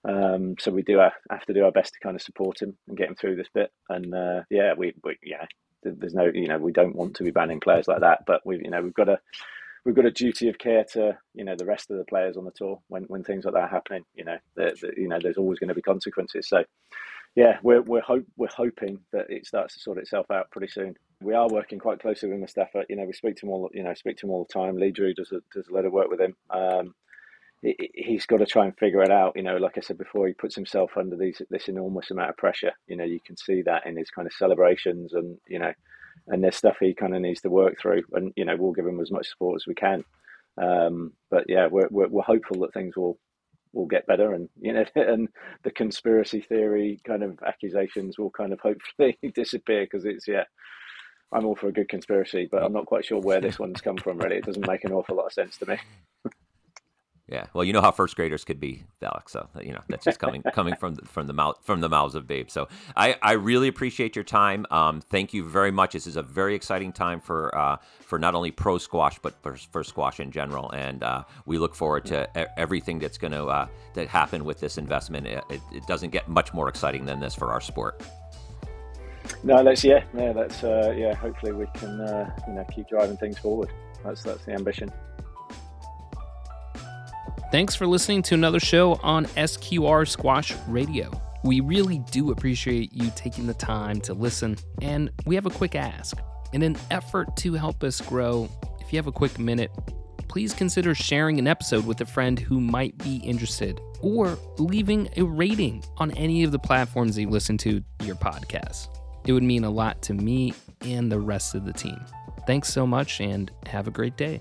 Um, so we do have, have, to do our best to kind of support him and get him through this bit. And uh, yeah, we, we yeah, there's no you know we don't want to be banning players like that, but we you know we've got to we've got a duty of care to you know the rest of the players on the tour when, when things like that are happening. You know, the, the, you know, there's always going to be consequences. So, yeah, we're we're hope we're hoping that it starts to sort itself out pretty soon. We are working quite closely with Mostafa. You know, we speak to him all you know speak to him all the time. Lee Drew does a, does a lot of work with him. Um, he's got to try and figure it out. You know, like I said before, he puts himself under these this enormous amount of pressure. You know, you can see that in his kind of celebrations and you know and there's stuff he kind of needs to work through. And you know, we'll give him as much support as we can. Um, but yeah, we're, we're, we're hopeful that things will will get better, and you know, and the conspiracy theory kind of accusations will kind of hopefully disappear because it's yeah. I'm all for a good conspiracy, but I'm not quite sure where this one's come from. Really, it doesn't make an awful lot of sense to me.
Yeah, well, you know how first graders could be, Alex. So you know that's just coming coming from the, from the mouth from the mouths of babes. So I, I really appreciate your time. Um, thank you very much. This is a very exciting time for uh, for not only pro squash but for, for squash in general, and uh, we look forward to everything that's going to uh, that happen with this investment. It, it, it, doesn't get much more exciting than this for our sport.
No, let's yeah, yeah, let's uh, yeah. Hopefully, we can uh, you know keep driving things forward. That's that's the ambition.
Thanks for listening to another show on SQR Squash Radio. We really do appreciate you taking the time to listen, and we have a quick ask. In an effort to help us grow, if you have a quick minute, please consider sharing an episode with a friend who might be interested or leaving a rating on any of the platforms you listen to your podcast. It would mean a lot to me and the rest of the team. Thanks so much and have a great day.